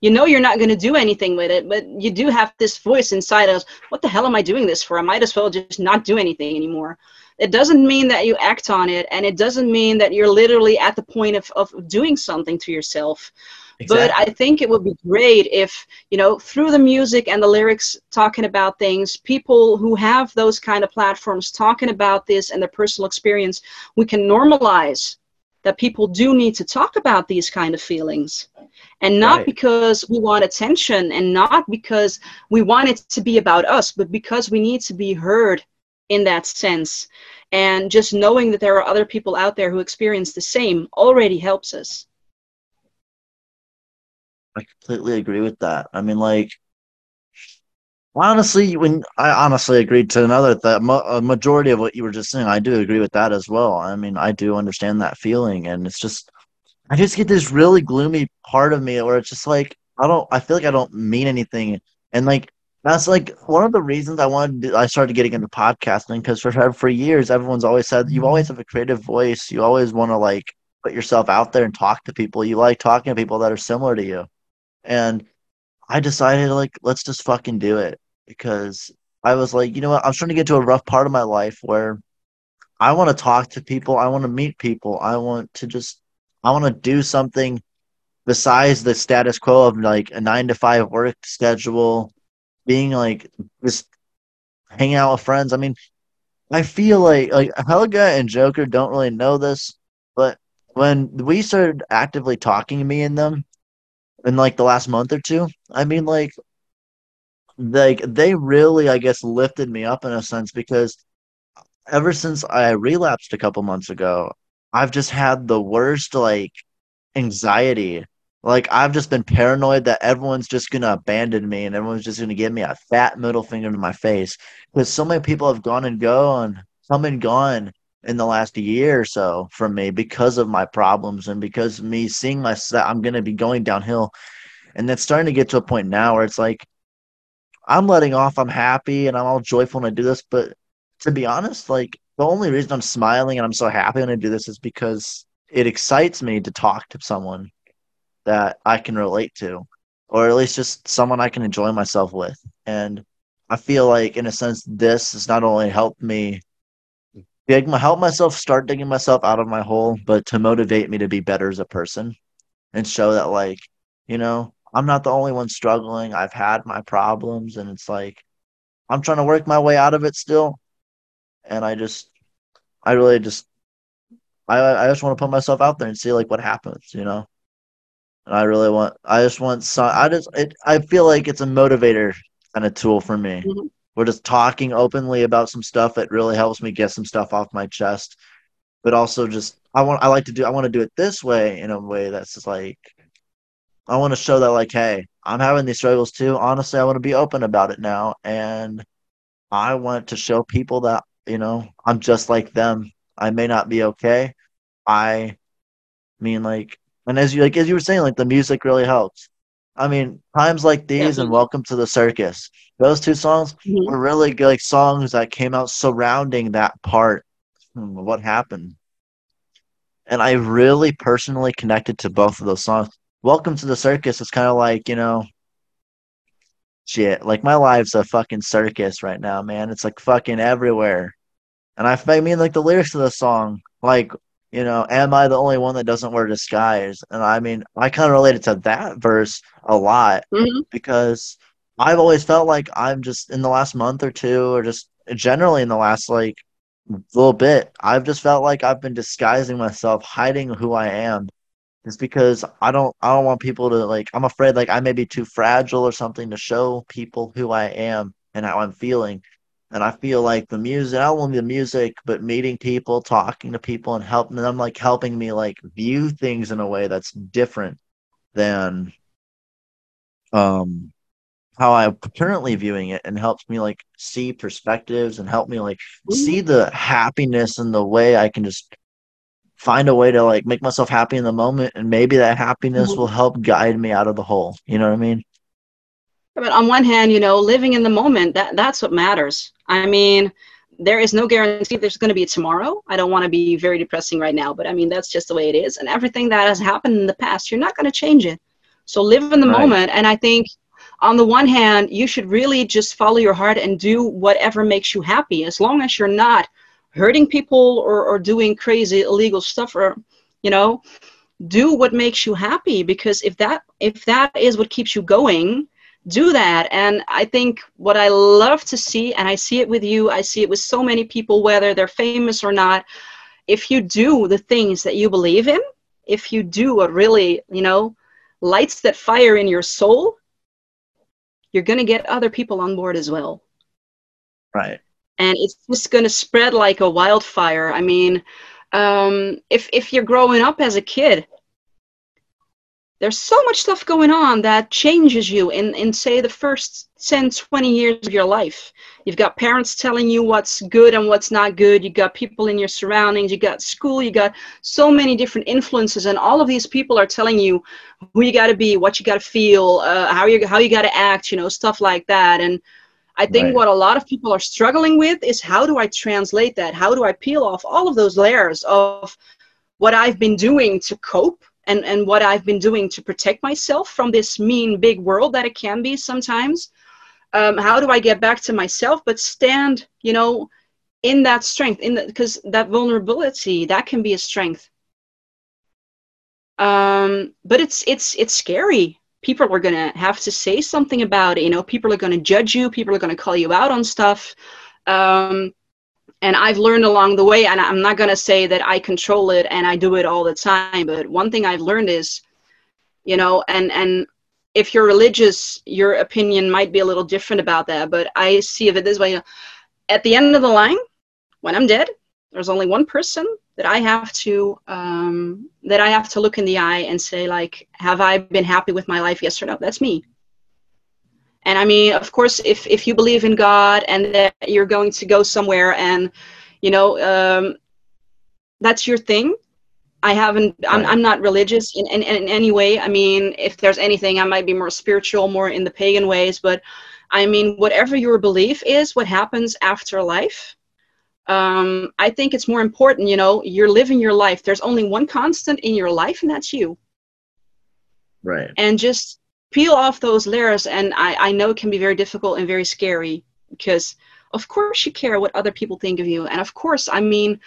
you know you're not going to do anything with it but you do have this voice inside us what the hell am i doing this for i might as well just not do anything anymore it doesn't mean that you act on it and it doesn't mean that you're literally at the point of, of doing something to yourself exactly. but i think it would be great if you know through the music and the lyrics talking about things people who have those kind of platforms talking about this and their personal experience we can normalize that people do need to talk about these kind of feelings and not right. because we want attention and not because we want it to be about us but because we need to be heard in that sense. And just knowing that there are other people out there who experience the same already helps us. I completely agree with that. I mean, like, honestly, when I honestly agreed to another that a majority of what you were just saying, I do agree with that as well. I mean, I do understand that feeling, and it's just, I just get this really gloomy part of me where it's just like I don't, I feel like I don't mean anything, and like that's like one of the reasons I wanted. To, I started getting into podcasting because for for years everyone's always said you mm-hmm. always have a creative voice. You always want to like put yourself out there and talk to people. You like talking to people that are similar to you, and I decided like let's just fucking do it because I was like, you know what? I'm trying to get to a rough part of my life where I want to talk to people. I want to meet people. I want to just I want to do something besides the status quo of like a nine to five work schedule being like just hanging out with friends. I mean, I feel like like Helga and Joker don't really know this, but when we started actively talking to me and them in like the last month or two, I mean like like they really I guess lifted me up in a sense because ever since I relapsed a couple months ago, I've just had the worst like anxiety like I've just been paranoid that everyone's just gonna abandon me and everyone's just gonna give me a fat middle finger to my face because so many people have gone and gone, come and gone in the last year or so from me because of my problems and because me seeing myself, I'm gonna be going downhill. And it's starting to get to a point now where it's like I'm letting off, I'm happy and I'm all joyful when I do this, but to be honest, like the only reason I'm smiling and I'm so happy when I do this is because it excites me to talk to someone that I can relate to, or at least just someone I can enjoy myself with. And I feel like, in a sense, this has not only helped me dig help myself start digging myself out of my hole, but to motivate me to be better as a person and show that, like, you know, I'm not the only one struggling. I've had my problems, and it's like I'm trying to work my way out of it still. And I just, I really just, I I just want to put myself out there and see like what happens, you know. And I really want, I just want some. I just, it, I feel like it's a motivator kind of tool for me. Mm-hmm. We're just talking openly about some stuff that really helps me get some stuff off my chest, but also just I want, I like to do, I want to do it this way in a way that's just like I want to show that like, hey, I'm having these struggles too. Honestly, I want to be open about it now, and I want to show people that you know I'm just like them. I may not be okay. I mean, like, and as you like as you were saying, like the music really helps. I mean, times like these and Welcome to the Circus. Those two songs mm-hmm. were really good, like songs that came out surrounding that part of what happened. And I really personally connected to both of those songs welcome to the circus is kind of like you know shit like my life's a fucking circus right now man it's like fucking everywhere and i, I mean like the lyrics of the song like you know am i the only one that doesn't wear disguise and i mean i kind of related to that verse a lot mm-hmm. because i've always felt like i'm just in the last month or two or just generally in the last like little bit i've just felt like i've been disguising myself hiding who i am is because I don't I don't want people to like I'm afraid like I may be too fragile or something to show people who I am and how I'm feeling. And I feel like the music, not only the music, but meeting people, talking to people, and helping them, like helping me like view things in a way that's different than um how I'm currently viewing it, and helps me like see perspectives and help me like see the happiness and the way I can just find a way to like make myself happy in the moment. And maybe that happiness will help guide me out of the hole. You know what i mean? But on one hand you know living in the moment that that's what matters i mean there is no guarantee there's going to be tomorrow. I don't want to be very depressing right now but i mean that's just the way it is. And everything that has happened in the past you're not going to change it. So live in the right. moment. And i think on the one hand you should really just follow your heart and do whatever makes you happy. As long as you're not hurting people or, or doing crazy illegal stuff or you know do what makes you happy. Because if that if that is what keeps you going do that. And i think what i love to see and i see it with you i see it with so many people whether they're famous or not if you do the things that you believe in if you do what really you know lights that fire in your soul you're going to get other people on board as well. Right. And it's just going to spread like a wildfire. I mean, um, if if you're growing up as a kid, there's so much stuff going on that changes you in in say the first 10 20 years of your life. You've got parents telling you what's good and what's not good. You've got people in your surroundings. You got school. You got so many different influences and all of these people are telling you who you got to be what you got to feel uh, how you how you got to act you know stuff like that. And I think right. what a lot of people are struggling with is how do I translate that? How do I peel off all of those layers of what I've been doing to cope and, and what I've been doing to protect myself from this mean big world that it can be sometimes? Um, how do I get back to myself but stand, you know, in that strength, in because that vulnerability that can be a strength. Um, but it's it's it's scary people are to have to say something about it. You know, people are to judge you. People are to call you out on stuff. Um, and I've learned along the way, and I'm not going to say that I control it and I do it all the time, but one thing I've learned is, you know, and and if you're religious, your opinion might be a little different about that. But I see it this way: at the end of the line, when I'm dead, there's only one person that I have to um, that I have to look in the eye and say like, have I been happy with my life? Yes or no. That's me. And I mean, of course, if if you believe in God and that you're going to go somewhere and you know um, that's your thing, I haven't. I'm, I'm not religious in, in in any way. I mean, if there's anything, I might be more spiritual, more in the pagan ways. But I mean, whatever your belief is, what happens after life, um, I think it's more important. You know, you're living your life. There's only one constant in your life, and that's you. Right. And just peel off those layers. And I I know it can be very difficult and very scary because, of course, you care what other people think of you, and of course, I mean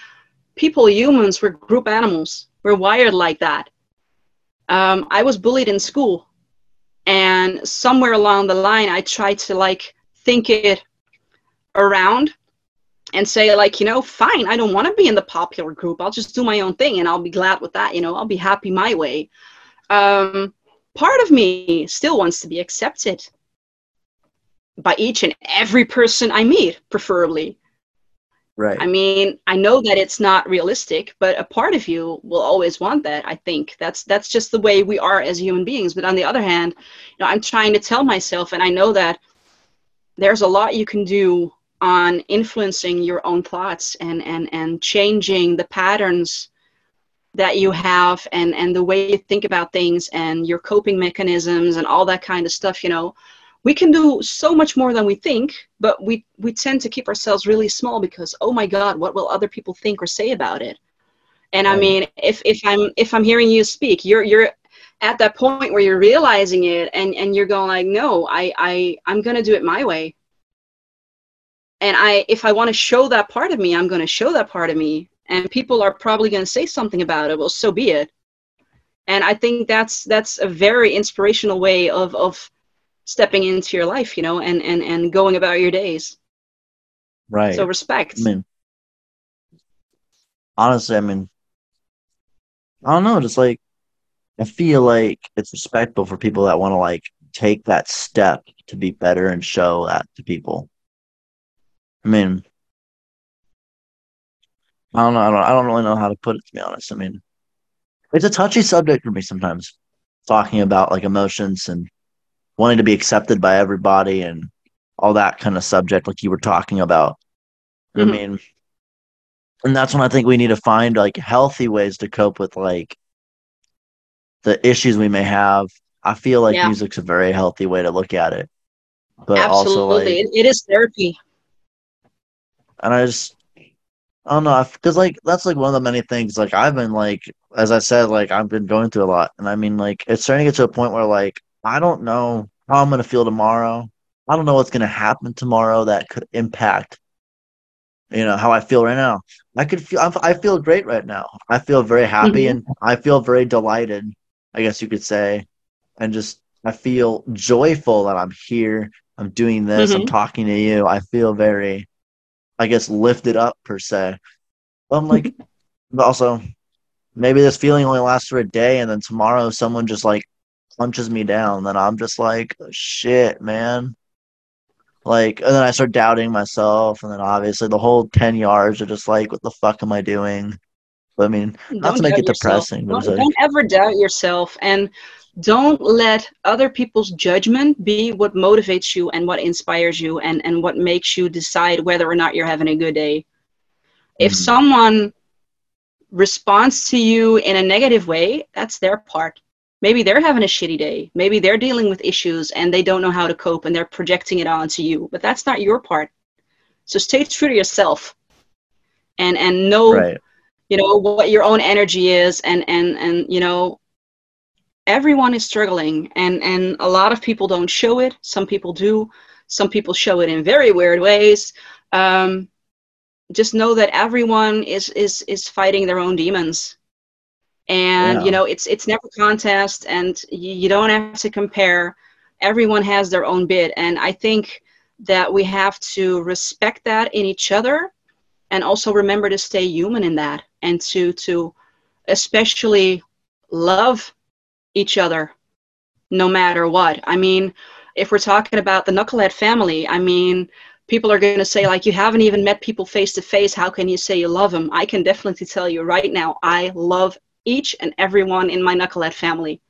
people, humans, we're group animals. We're wired like that. Um, I was bullied in school, and somewhere along the line, I tried to like think it around and say like, you know, fine, I don't want to be in the popular group. I'll just do my own thing, and I'll be glad with that. You know, I'll be happy my way. Um, part of me still wants to be accepted by each and every person I meet, preferably. Right. I mean, I know that it's not realistic, but a part of you will always want that. I think that's that's just the way we are as human beings. But on the other hand, you know, I'm trying to tell myself, and I know that there's a lot you can do on influencing your own thoughts and and and changing the patterns that you have and and the way you think about things and your coping mechanisms and all that kind of stuff. You know, we can do so much more than we think but we we tend to keep ourselves really small because oh my god what will other people think or say about it? And i mean if if i'm if i'm hearing you speak you're you're at that point where you're realizing it and and you're going like no i i i'm going to do it my way. And i if i want to show that part of me i'm going to show that part of me and people are probably going to say something about it well so be it and i think that's that's a very inspirational way of of stepping into your life, you know, and and and going about your days. Right. So respect. I mean, honestly, I mean, I don't know. Just like I feel like it's respectful for people that want to like take that step to be better and show that to people. I mean, I don't know. I don't. I don't really know how to put it. To be honest, I mean, it's a touchy subject for me sometimes, talking about like emotions and wanting to be accepted by everybody and all that kind of subject like you were talking about mm-hmm. i mean and that's when i think we need to find like healthy ways to cope with like the issues we may have i feel like yeah. music's a very healthy way to look at it but Absolutely. also like, it is therapy and i just I don't know, because like that's like one of the many things. Like I've been like, as I said, like I've been going through a lot, and I mean, like it's starting to get to a point where like I don't know how I'm going to feel tomorrow. I don't know what's going to happen tomorrow that could impact, you know, how I feel right now. I could feel, I'm, i feel great right now. I feel very happy mm-hmm. and I feel very delighted, I guess you could say. And just, I feel joyful that I'm here. I'm doing this. Mm-hmm. I'm talking to you. I feel very, I guess, lifted up per se. I'm like, but also, maybe this feeling only lasts for a day and then tomorrow someone just like punches me down, then I'm just like, oh, shit, man. Like, and then I start doubting myself, and then obviously the whole ten yards are just like, what the fuck am I doing? I mean, don't not to make it depressing, don't, like, don't ever doubt yourself, and don't let other people's judgment be what motivates you and what inspires you and, and what makes you decide whether or not you're having a good day. If mm-hmm. someone responds to you in a negative way, that's their part maybe they're having a shitty day maybe they're dealing with issues and they don't know how to cope and they're projecting it onto you but that's not your part so stay true to yourself and and know right. You know what your own energy is and and and you know everyone is struggling and and a lot of people don't show it. Some people do. Some people show it in very weird ways. Um, just know that everyone is is is fighting their own demons. And yeah. you know it's it's never contest and you, you don't have to compare. Everyone has their own bit. And i think that we have to respect that in each other and also remember to stay human in that and to to especially love each other no matter what. I mean if we're talking about the knucklehead family i mean people are going to say like you haven't even met people face to face how can you say you love them i can definitely tell you right now i love each and everyone in my knucklehead family.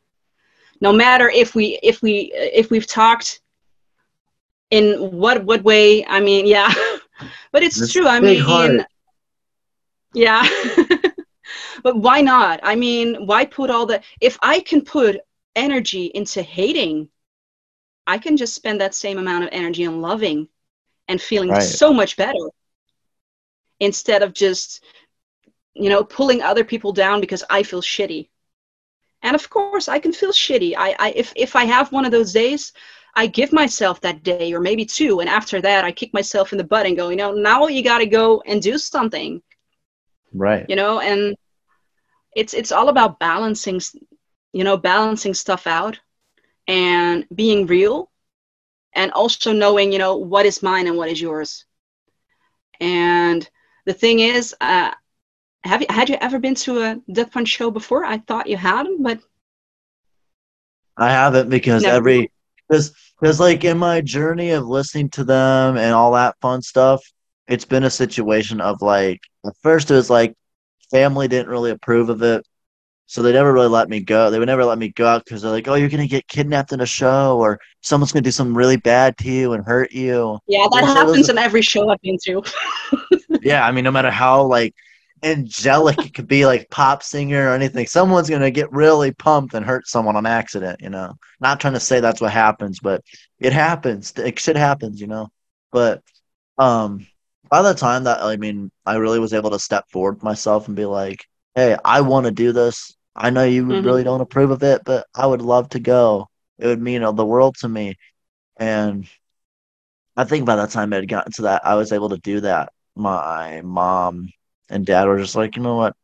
No matter if we if we if we've talked in what what way i mean yeah but it's true i mean heart. yeah but why not i mean why put all the if i can put energy into hating i can just spend that same amount of energy on loving and feeling Right. so much better instead of just you know pulling other people down because i feel shitty and of course i can feel shitty i, I if, if i have one of those days i give myself that day or maybe two and after that i kick myself in the butt and go you know now you got to go and do something Right. you know and it's it's all about balancing you know balancing stuff out and being real and also knowing you know what is mine and what is yours and the thing is uh have you had you ever been to a death punch show before i thought you had but I haven't because Never. every because because like in my journey of listening to them and all that fun stuff, it's been a situation of like at first it was like family didn't really approve of it, so they never really let me go. They would never let me go out because they're like, oh, you're gonna get kidnapped in a show or someone's gonna do something really bad to you and hurt you. yeah that so happens those- in every show i've been to yeah, I mean, no matter how like angelic it could be, like pop singer or anything, someone's gonna get really pumped and hurt someone on accident. You know, not trying to say that's what happens, but it happens. It shit happens. You know, but um, by the time that I mean, I really was able to step forward myself and be like, hey, I want to do this. I know you Mhm. really don't approve of it, but I would love to go. It would mean the world to me, and I think by the time it had gotten to that, I was able to do that. My mom and dad were just like, you know what?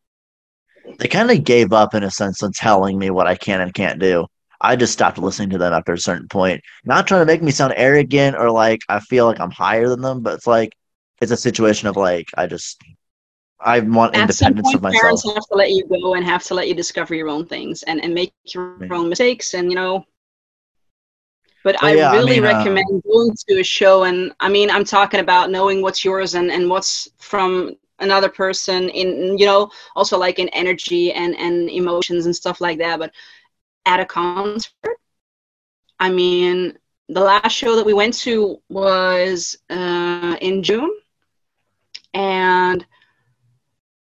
They kind of gave up in a sense on telling me what I can and can't do. I just stopped listening to them after a certain point. Not trying to make me sound arrogant or like I feel like I'm higher than them, but it's like it's a situation of like I just I want at independence point of myself. parents have to let you go and have to let you discover your own things and, and make your Right. own mistakes and you know but Well, i yeah, I really mean, uh, recommend going to a show and i mean i'm talking about knowing what's yours and, and what's from another person in you know also like in energy and and emotions and stuff like that but at a concert i mean the last show that we went to was uh, in june and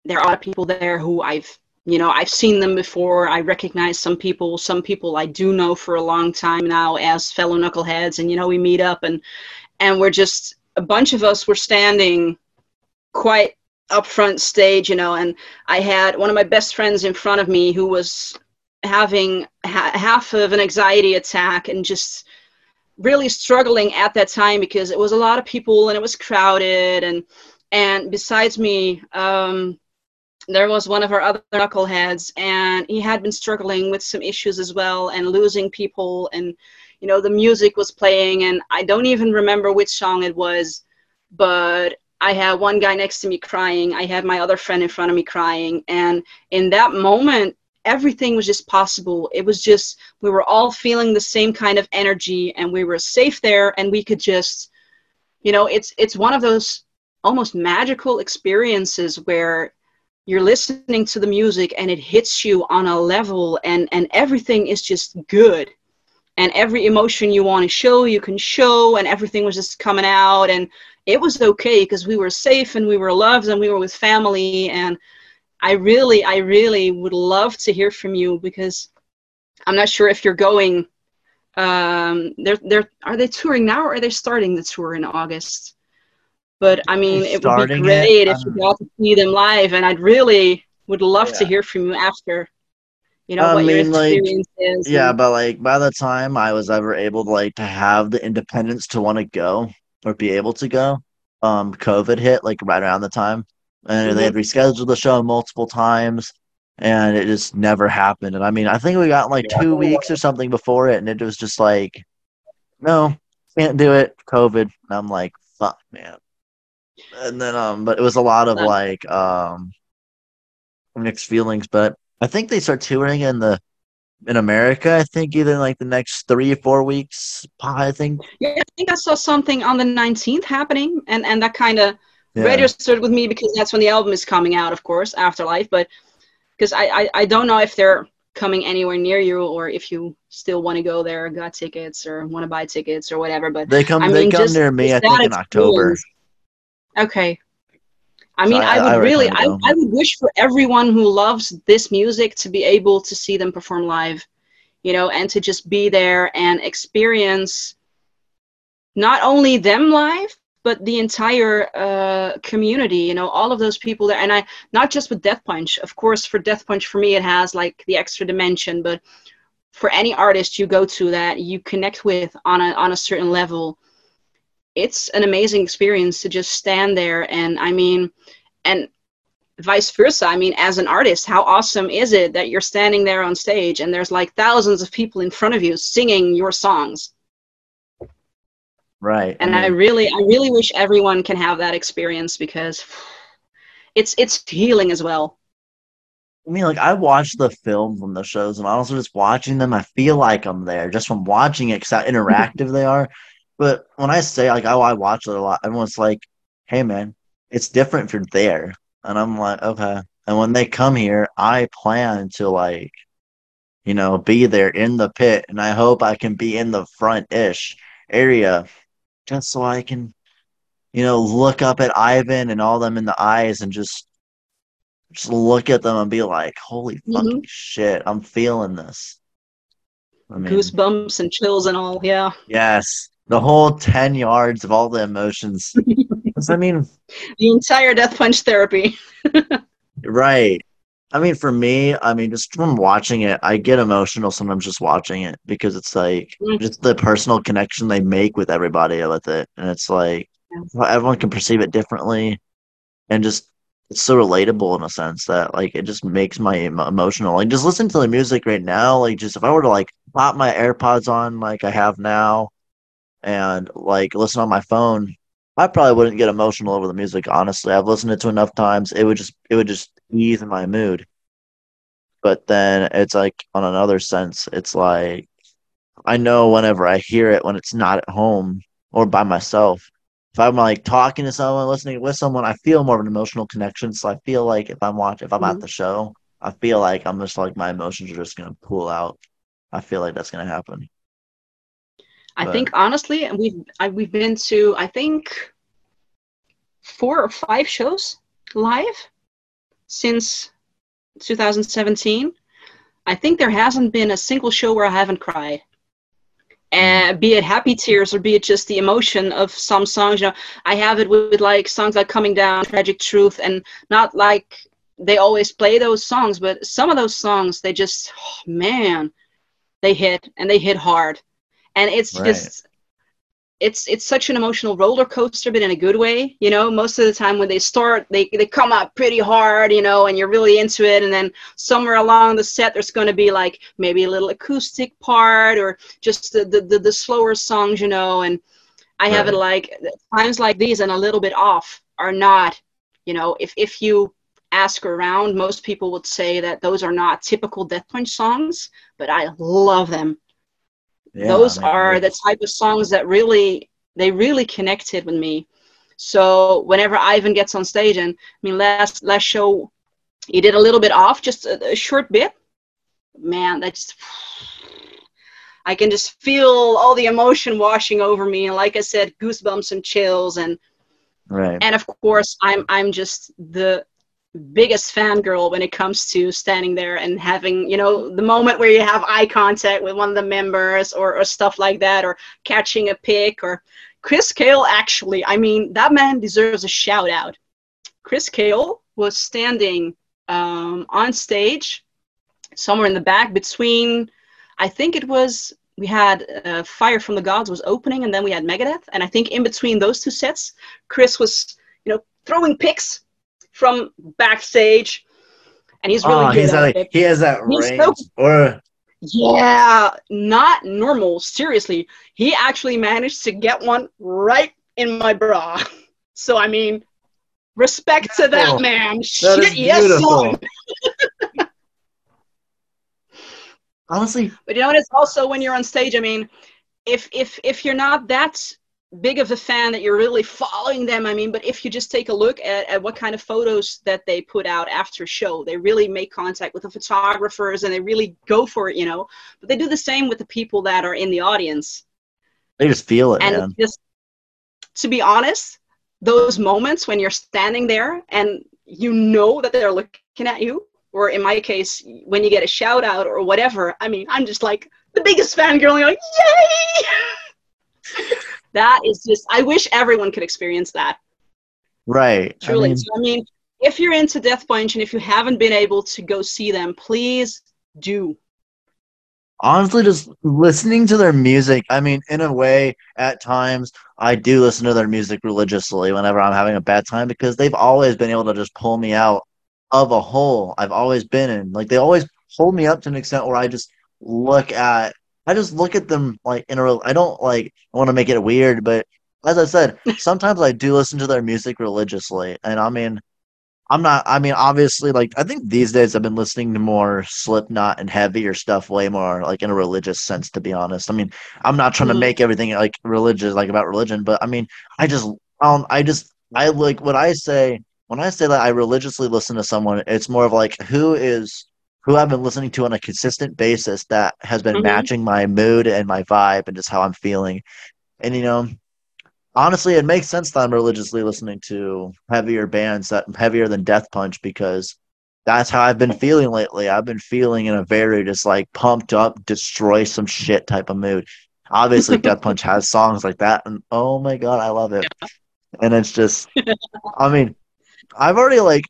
there are people there who I've you know I've seen them before. I recognize some people. Some people I do know for a long time now as fellow knuckleheads, and you know we meet up and and we're just a bunch of us were standing quite up front stage, you know, and I had one of my best friends in front of me who was having ha- half of an anxiety attack and just really struggling at that time because it was a lot of people and it was crowded. And and besides me um, there was one of our other knuckleheads and he had been struggling with some issues as well and losing people. And you know the music was playing and i don't even remember which song it was but i had one guy next to me crying. I had my other friend in front of me crying. And in that moment everything was just possible. It was just we were all feeling the same kind of energy and we were safe there and we could just you know it's it's one of those almost magical experiences where you're listening to the music and it hits you on a level and and everything is just good. And every emotion you want to show you can show and everything was just coming out and it was okay because we were safe and we were loved and we were with family. And i really i really would love to hear from you because i'm not sure if you're going um they're they're are they touring now or are they starting the tour in august? But i mean it would be starting it, great if you um, got to see them live and i'd really would love to hear from you after you know I what your mean, like, experience is Yeah, and- but like by the time I was ever able to like to have the independence to want to go or be able to go, um, COVID hit like right around the time, and they had rescheduled the show multiple times, and it just never happened. And I mean, I think we got like two weeks or something before it, and it was just like, no, can't do it, COVID. And I'm like, fuck, man. And then um, but it was a lot of like um mixed feelings, but I think they start touring in the in America. I think either in like the next three or four weeks. I think. yeah i think i saw something on the 19th happening and and that kind of Yeah. registered with me because that's when the album is coming out of course afterlife but because I, I i don't know if they're coming anywhere near you or if you still want to go there got tickets or want to buy tickets or whatever but They come. I they mean, come just- near me. I think in October. Okay. I mean, So I, I- would I really, I, I would wish for everyone who loves this music to be able to see them perform live, you know, and to just be there and experience not only them live, but the entire uh, community, you know, all of those people there. And I, not just with Death Punch, of course, for Death Punch, for me, it has like the extra dimension, but for any artist you go to that you connect with on a, on a certain level, it's an amazing experience to just stand there and I mean, and vice versa. I mean, as an artist, how awesome is it that you're standing there on stage and there's like thousands of people in front of you singing your songs? Right. And I mean, really, I really wish everyone can have that experience because it's it's healing as well. I mean, like I watch the film from the shows, and also just watching them, I feel like I'm there just from watching it. Cause how interactive they are. But when I say like, oh, I watch it a lot, everyone's like, "Hey, man, it's different if you're there," and I'm like, "Okay." And when they come here, I plan to like, you know, be there in the pit, and I hope I can be in the front-ish area, just so I can, you know, look up at Ivan and all them in the eyes and just just look at them and be like, "Holy Mhm. fucking shit, I'm feeling this." I mean, Goosebumps and chills and all. Yeah. yes, the whole ten yards of all the emotions. I mean, The entire Death Punch therapy. right. I mean, for me, I mean, just from watching it, I get emotional sometimes just watching it because it's like Mm. just the personal connection they make with everybody with it, and it's like well, everyone can perceive it differently, and just it's so relatable in a sense that like it just makes my emo- emotional. Like just listen to the music right now. Like just if I were to like pop my AirPods on like I have now, and like listen on my phone, I probably wouldn't get emotional over the music. Honestly, I've listened to it to enough times. It would just it would just ease in my mood. But then it's like on another sense, it's like I know whenever I hear it when it's not at home or by myself. If I'm like talking to someone, listening with someone, I feel more of an emotional connection. So I feel like if I'm watching, if I'm at Mhm. the show, I feel like I'm just like my emotions are just gonna pull out. I feel like that's gonna happen. I think honestly, and we've I, we've been to I think four or five shows live since 2017. I think there hasn't been a single show where I haven't cried. And be it happy tears or be it just the emotion of some songs, you know, I have it with, with like songs like Coming Down, Tragic Truth, and not like they always play those songs, but some of those songs they just oh, man, they hit and they hit hard. And it's Right. just it's it's such an emotional roller coaster, but in a good way. You know, most of the time when they start, they they come out pretty hard, you know, and you're really into it, and then somewhere along the set, there's going to be like maybe a little acoustic part or just the the, the, the slower songs, you know. And I have it like times like these and a little bit off are not, you know, if if you ask around, most people would say that those are not typical Death Punch songs, but I love them Yeah, those I mean, are the type of songs that really they really connected with me. So whenever ivan gets on stage and i mean last last show he did a little bit off just a, a short bit. Man that's i can just feel all the emotion washing over me. And like i said goosebumps and chills and right. and of course i'm i'm just the biggest fangirl when it comes to standing there and having you know the moment where you have eye contact with one of the members or, or stuff like that or catching a pic or chris Kael actually i mean that man deserves a shout out. Chris Kael was standing um, on stage somewhere in the back between i think it was we had uh, fire from the gods was opening and then we had megadeth. And i think in between those two sets chris was you know throwing pics from backstage and he's really oh, good he's at like, it. he has that He's range. so- or Yeah, not normal. Seriously, he actually managed to get one right in my bra. So I mean, respect to that man. that Shit, yes, son. Honestly, But you know, what? it's also when you're on stage. I mean, if if if you're not that big of a fan that you're really following them, I mean, but if you just take a look at, at what kind of photos that they put out after show, they really make contact with the photographers and they really go for it, you know. But they do the same with the people that are in the audience. they just feel it, and man. just to be honest those moments when you're standing there and you know that they're looking at you, or in my case, when you get a shout out or whatever. I mean, I'm just like the biggest fangirl, like, yay! that is just, I wish everyone could experience that. Right. Truly. I mean, so, I mean, if you're into Death Punch and if you haven't been able to go see them, please do honestly just listening to their music i mean in a way at times i do listen to their music religiously whenever i'm having a bad time because they've always been able to just pull me out of a hole i've always been in like they always hold me up to an extent where i just look at i just look at them like in a i don't like i want to make it weird but as i said sometimes i do listen to their music religiously and i mean I'm not. I mean, obviously, like I think these days I've been listening to more Slipknot and heavier stuff, way more like in a religious sense. To be honest, I mean, I'm not trying mm-hmm. to make everything like religious, like about religion, but I mean, I just, um, I just, I like what I say when I say that I religiously listen to someone. It's more of like who is who I've been listening to on a consistent basis that has been mm-hmm. matching my mood and my vibe and just how I'm feeling, and you know, honestly, it makes sense that I'm religiously listening to heavier bands that heavier than Death Punch because that's how I've been feeling lately. I've been feeling in a very just like pumped up, destroy some shit type of mood. Obviously, Death Punch has songs like that, and oh my god, I love it. And it's just, I mean, I've already like,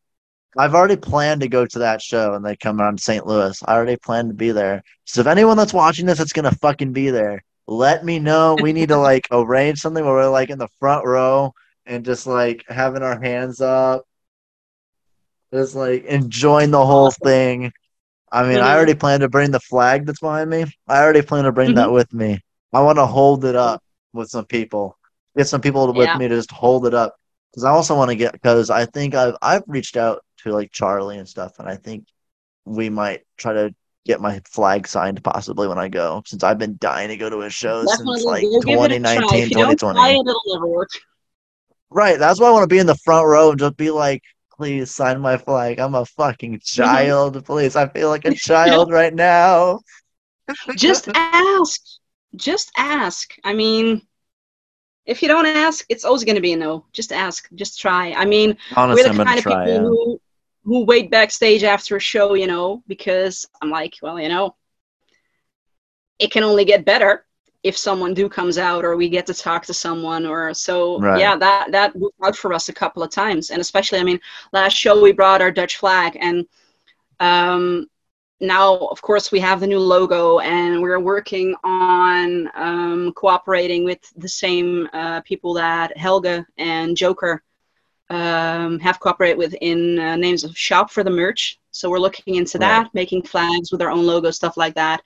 I've already planned to go to that show, and they come around St. Louis. I already planned to be there. So if anyone that's watching this, that's gonna fucking be there let me know. We need to like arrange something where we're like in the front row and just like having our hands up, just like enjoying the whole thing. I mean. I already plan to bring the flag that's behind me. I already plan to bring mm-hmm. that with me. I want to hold it up with some people. Get some people with yeah. me to just hold it up because I also want to get because I think I've I've reached out to like Charlie and stuff, and I think we might try to get my flag signed possibly when I go, since I've been dying to go to a show Definitely. since like 2019, 2020. Right. That's why I want to be in the front row and just be like, please sign my flag. I'm a fucking child. please. I feel like a child right now. just ask. Just ask. I mean, if you don't ask, it's always going to be a no. Just ask. Just try. I mean, Honestly, we're the kind of try, people yeah. who who wait backstage after a show, you know, because I'm like, well, you know, it can only get better if someone do comes out or we get to talk to someone or so right. yeah that that worked out for us a couple of times and especially i mean last show we brought our dutch flag and um, now of course we have the new logo and we're working on um, cooperating with the same uh, people that helga and joker um, have cooperated with in uh, names of shop for the merch. So we're looking into that, making flags with our own logo, stuff like that,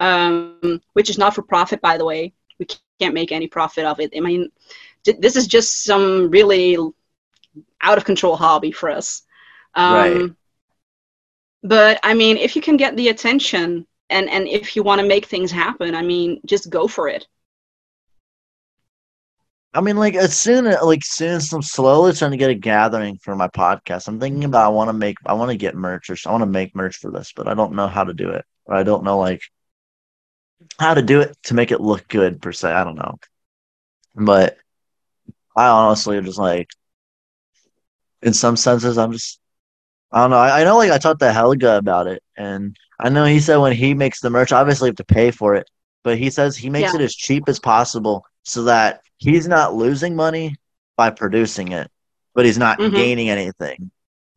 um, which is not for profit, by the way. We can't make any profit of it. I mean, this is just some really out of control hobby for us. Um, right. But I mean, if you can get the attention and and if you want to make things happen, I mean, just go for it. I mean, like as soon as like soon as I'm slowly trying to get a gathering for my podcast. I'm thinking about I want to make I want to get merch or I want to make merch for this, but I don't know how to do it. Or I don't know like how to do it to make it look good per se. I don't know. But I honestly just like in some senses I'm just I don't know. I, I know like I talked to Helga about it and I know he said when he makes the merch, obviously you have to pay for it. But he says he makes yeah. it as cheap as possible so that he's not losing money by producing it, but he's not mm-hmm. gaining anything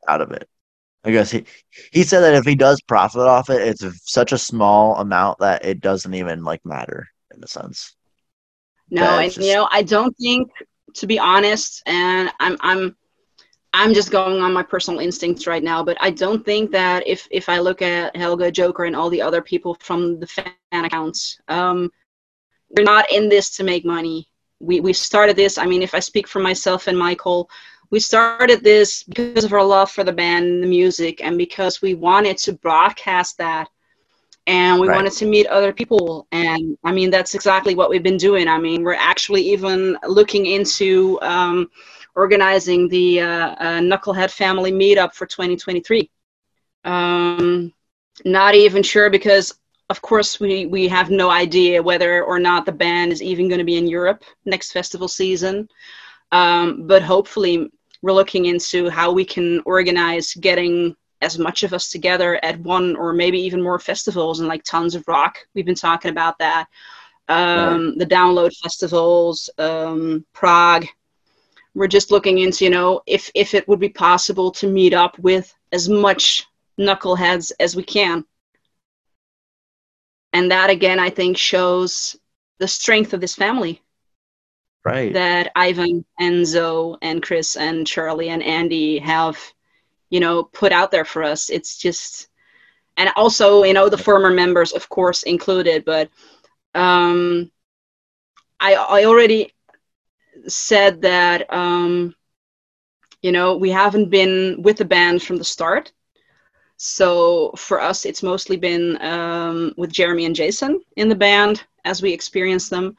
out of it. I guess he he said that if he does profit off it, it's such a small amount that it doesn't even like matter in a sense. No, and just... you know, I don't think to be honest, and I'm I'm I'm just going on my personal instincts right now, but I don't think that if if I look at Helga, Joker, and all the other people from the fan accounts, um, we're not in this to make money we, we started this. I mean, if I speak for myself and Michael, we started this because of our love for the band and the music, and because we wanted to broadcast that, and we right. wanted to meet other people. And I mean, that's exactly what we've been doing. I mean, we're actually even looking into um, organizing the uh, uh, Knucklehead Family Meetup for 2023. Um, not even sure because of course, we, we have no idea whether or not the band is even going to be in Europe next festival season. Um, but hopefully, we're looking into how we can organize getting as much of us together at one or maybe even more festivals and like tons of rock. We've been talking about that. Um, right. The download festivals, um, Prague. We're just looking into, you know, if if it would be possible to meet up with as much knuckleheads as we can. And that again, I think, shows the strength of this family. Right. That Ivan, and zoe and Chris, and Charlie, and Andy have you know put out there for us it's just and also you know the former members of course included but um i i already said that um you know we haven't been with the band from the start so for us it's mostly been um, with jeremy and jason in the band as we experience them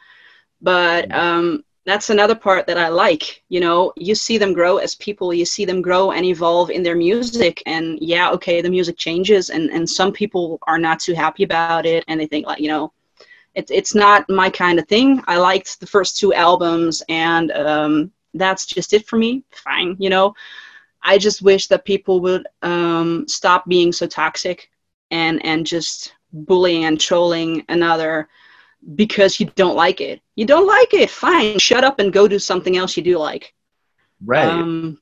but um, that's another part that I like. You know, you see them grow as people, you see them grow and evolve in their music. And yeah, okay, the music changes, and, and some people are not too happy about it, and they think, like, you know, it, it's not my kind of thing. I liked the first two albums, and um, that's just it for me. Fine, you know. I just wish that people would um, stop being so toxic and and just bullying and trolling another because you don't like it. You don't like it, fine. Shut up and go do something else you do like. Right. Um,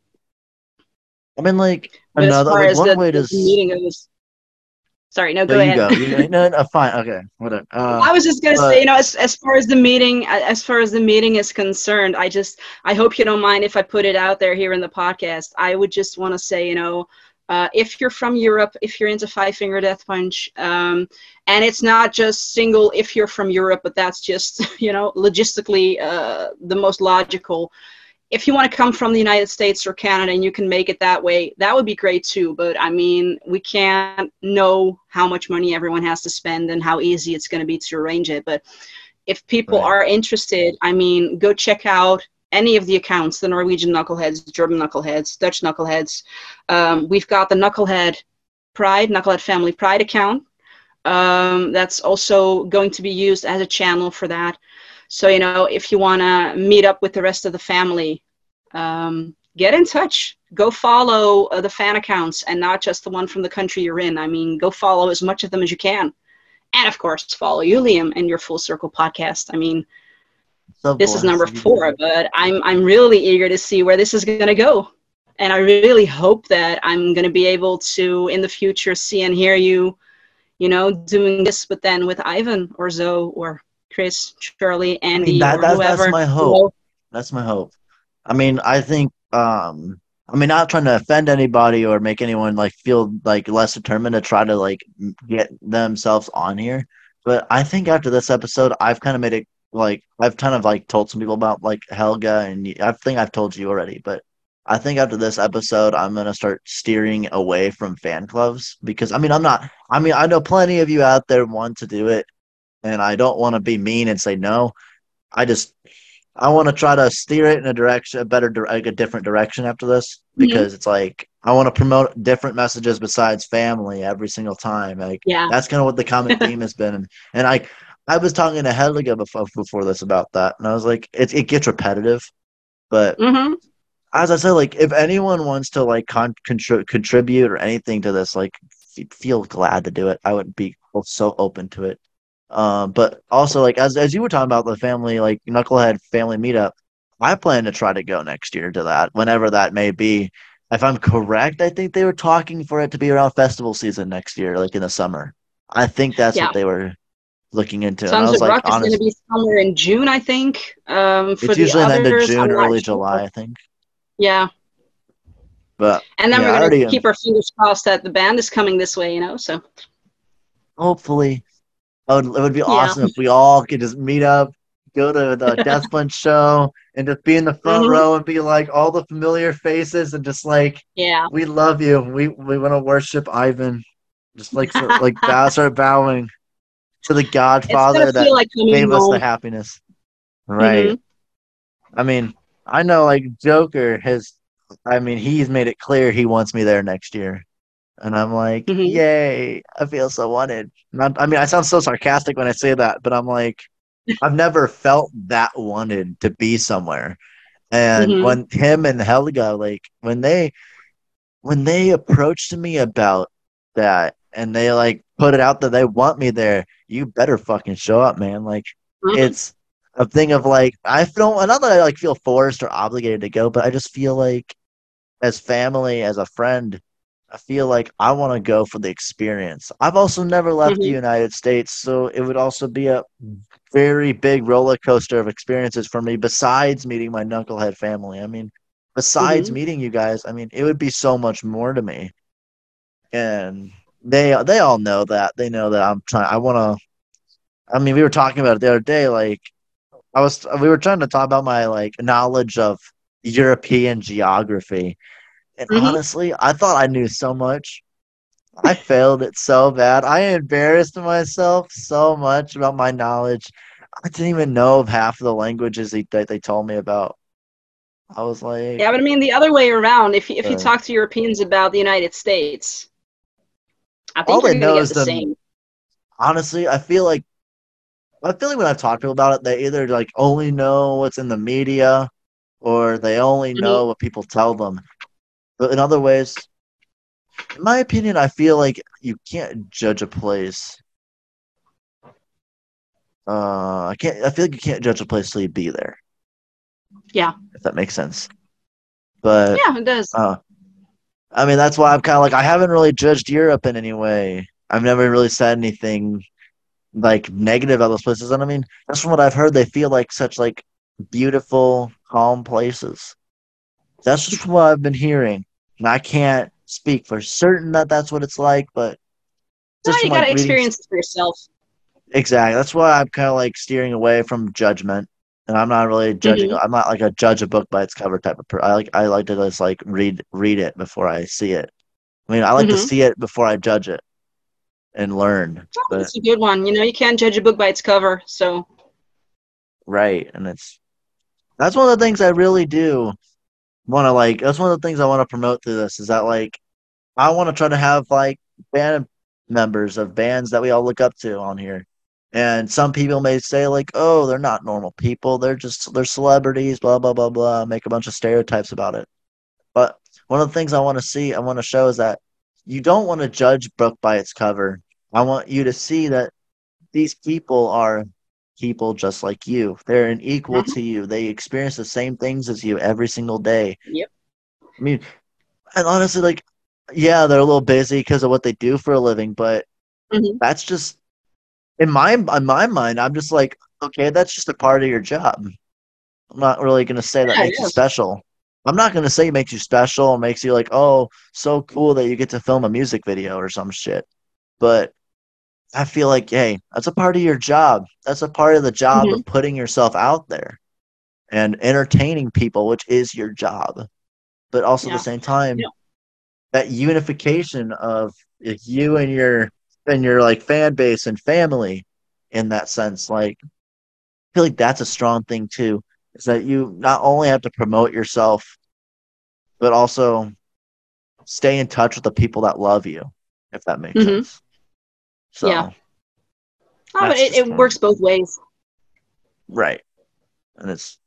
I mean, like another like, one the, way to meeting. Sorry, no, go no, ahead. Go. You, no, no, fine, okay, whatever. Uh, I was just gonna but, say, you know, as, as far as the meeting, as far as the meeting is concerned, I just, I hope you don't mind if I put it out there here in the podcast. I would just want to say, you know, uh, if you're from Europe, if you're into Five Finger Death Punch, um, and it's not just single if you're from Europe, but that's just you know logistically uh, the most logical. If you want to come from the United States or Canada and you can make it that way, that would be great too. But I mean, we can't know how much money everyone has to spend and how easy it's going to be to arrange it. But if people right. are interested, I mean, go check out any of the accounts the Norwegian knuckleheads, German knuckleheads, Dutch knuckleheads. Um, we've got the Knucklehead Pride, Knucklehead Family Pride account. Um, that's also going to be used as a channel for that. So, you know, if you want to meet up with the rest of the family, um, get in touch. Go follow uh, the fan accounts and not just the one from the country you're in. I mean, go follow as much of them as you can. And of course, follow you, Liam, and your Full Circle podcast. I mean, so this is number four, but I'm I'm really eager to see where this is going to go, and I really hope that I'm going to be able to in the future see and hear you, you know, doing this, but then with Ivan or Zoe or Chris, Charlie, Andy, I mean, that, that, whoever. That's my hope. That's my hope. I mean, I think. um I mean, not trying to offend anybody or make anyone like feel like less determined to try to like get themselves on here. But I think after this episode, I've kind of made it like I've kind of like told some people about like Helga, and I think I've told you already, but I think after this episode, I'm gonna start steering away from fan clubs because I mean I'm not. I mean I know plenty of you out there want to do it, and I don't want to be mean and say no. I just I want to try to steer it in a direction, a better, like a different direction after this mm-hmm. because mm-hmm. it's like I want to promote different messages besides family every single time. Like yeah. that's kind of what the common theme has been, and, and I I was talking to Helga before, before this about that, and I was like, it it gets repetitive, but mm-hmm. as I said, like if anyone wants to like con- contri- contribute or anything to this, like f- feel glad to do it. I would be so open to it. Um, but also like as as you were talking about the family like knucklehead family meetup, I plan to try to go next year to that whenever that may be. If I'm correct, I think they were talking for it to be around festival season next year, like in the summer. I think that's yeah. what they were looking into. Tons of like, Rock is going to be somewhere in June, I think. Um, for it's usually the end of June, early sure. July, I think. Yeah. But and then yeah, we're going to keep our fingers crossed that the band is coming this way, you know. So hopefully, would, it would be awesome yeah. if we all could just meet up, go to the Death Punch show, and just be in the front mm-hmm. row and be like all the familiar faces and just like, yeah, we love you. We we want to worship Ivan. Just like like bow, start bowing to the Godfather that like gave us the happiness. Right. Mm-hmm. I mean, I know like Joker has I mean, he's made it clear he wants me there next year. And I'm like, mm-hmm. yay, I feel so wanted. Not, I mean, I sound so sarcastic when I say that, but I'm like, I've never felt that wanted to be somewhere. And Mhm. when him and Helga, like when they when they approached me about that and they like put it out that they want me there, you better fucking show up, man. Like Mhm. it's a thing of like I feel not that I like feel forced or obligated to go, but I just feel like as family, as a friend, I feel like I want to go for the experience. I've also never left the Mhm. United States, so it would also be a very big roller coaster of experiences for me besides meeting my knucklehead family. I mean, besides Mhm. meeting you guys, I mean, it would be so much more to me. And they they all know that. They know that I'm trying I want to I mean, we were talking about it the other day like I was we were trying to talk about my like knowledge of European geography. And Mhm. honestly, I thought I knew so much. I failed it so bad. I embarrassed myself so much about my knowledge. I didn't even know of half of the languages they, that they told me about. I was like, Yeah, but I mean the other way around. If you, if you Uh. talk to Europeans about the United States, I think you're they know is the the- same. honestly, I feel like I feel like when I've talked to people about it, they either like only know what's in the media or they only Mhm. know what people tell them. But in other ways, in my opinion, I feel like you can't judge a place. Uh, I can't. I feel like you can't judge a place till you be there. Yeah. if that makes sense. But Yeah, it does. uh, I mean, that's why I'm kind of like I haven't really judged Europe in any way. I've never really said anything like negative about those places, and I mean, that's from what I've heard. They feel like such like beautiful, calm places. That's just what I've been hearing, and I can't speak for certain that that's what it's like, but No, you gotta experience it for yourself. Exactly. That's why I'm kind of like steering away from judgment, and I'm not really judging. I'm not like a judge a book by its cover type of person. I like I like to just like read read it before I see it. I mean, I like to Mhm. see it before I judge it and learn. Oh, But That's a good one. You know, you can't judge a book by its cover. So right, and it's that's one of the things I really do want to like. That's one of the things I want to promote through this is that like I want to try to have like band members of bands that we all look up to on here. And some people may say like, "Oh, they're not normal people. They're just they're celebrities." Blah blah blah blah. Make a bunch of stereotypes about it. But one of the things I want to see, I want to show is that you don't want to judge book by its cover. I want you to see that these people are people just like you. They're an equal Mhm. to you. They experience the same things as you every single day. Yep. I mean, and honestly, like, yeah, they're a little busy because of what they do for a living, but Mhm. that's just in my in my mind. I'm just like, okay, that's just a part of your job. I'm not really gonna say that Yeah, makes you special. I'm not gonna say it makes you special or makes you like, oh, so cool that you get to film a music video or some shit. But I feel like, hey, that's a part of your job. That's a part of the job Mhm. of putting yourself out there and entertaining people, which is your job. But also at the same time, Yeah. that unification of you and your and your like fan base and family in that sense, like I feel like that's a strong thing too. Is that you not only have to promote yourself, but also stay in touch with the people that love you, if that makes Mhm. sense. So Yeah. Oh, it, it works both ways. Right. And it's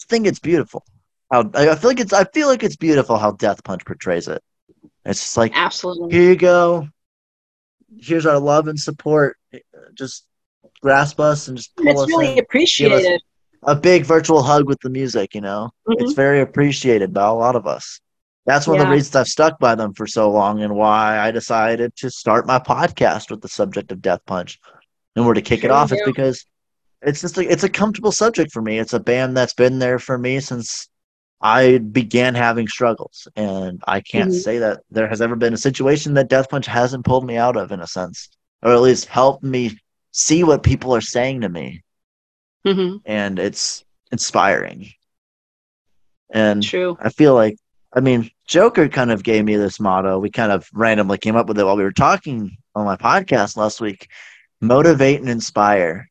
I think it's beautiful. How I feel like it's I feel like it's beautiful how Death Punch portrays it. It's just like Absolutely. here you go. Here's our love and support. Just grasp us and just pull It's us really in. appreciated. A big virtual hug with the music, you know. It's Mhm. very appreciated by a lot of us. That's one of the reasons I've stuck by them for so long and why I decided to start my podcast with the subject of Death Punch. And where to kick it off is because it's just a, it's a comfortable subject for me. It's a band that's been there for me since I began having struggles. And I can't Mhm. say that there has ever been a situation that Death Punch hasn't pulled me out of in a sense. Or at least helped me see what people are saying to me. Mhm. And it's inspiring. And True. I feel like, I mean, Joker kind of gave me this motto. We kind of randomly came up with it while we were talking on my podcast last week motivate and inspire.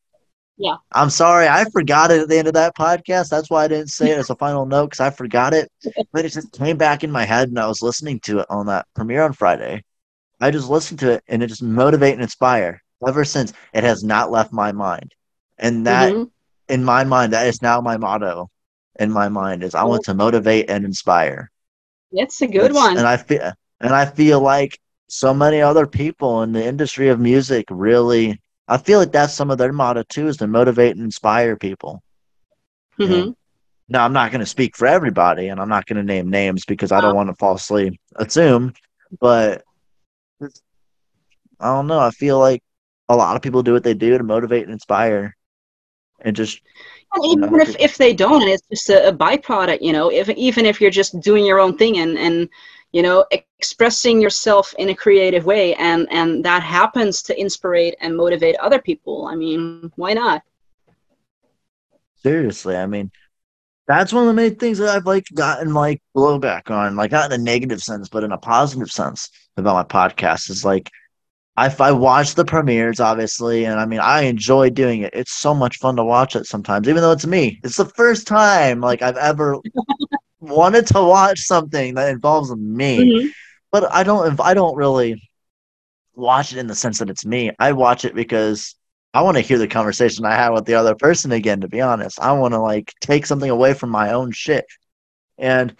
Yeah. I'm sorry, I forgot it at the end of that podcast. That's why I didn't say it as a final note because I forgot it. But it just came back in my head and I was listening to it on that premiere on Friday. I just listened to it and it just motivate and inspire. Ever since, it has not left my mind. And that Mhm. in my mind, that is now my motto. in my mind is I want to motivate and inspire. It's a good That's- one. And I feel and I feel like so many other people in the industry of music really I feel like that's some of their motto too is to motivate and inspire people. Mm-hmm. Now I'm not going to speak for everybody and I'm not going to name names because I don't want to falsely assume, but I don't know, I feel like a lot of people do what they do to motivate and inspire and just And you know, even if, if they don't, and it's just a, a byproduct, you know, if even if you're just doing your own thing and, and you know, expressing yourself in a creative way and, and that happens to inspire and motivate other people, I mean, why not? Seriously, I mean, that's one of the main things that I've like gotten like blowback on, like not in a negative sense, but in a positive sense about my podcast is like I I watch the premieres obviously, and I mean I enjoy doing it. It's so much fun to watch it sometimes, even though it's me. It's the first time like I've ever wanted to watch something that involves me Mhm. but I don't I don't really watch it in the sense that it's me. I watch it because I want to hear the conversation I had with the other person again. To be honest, I want to like take something away from my own shit, and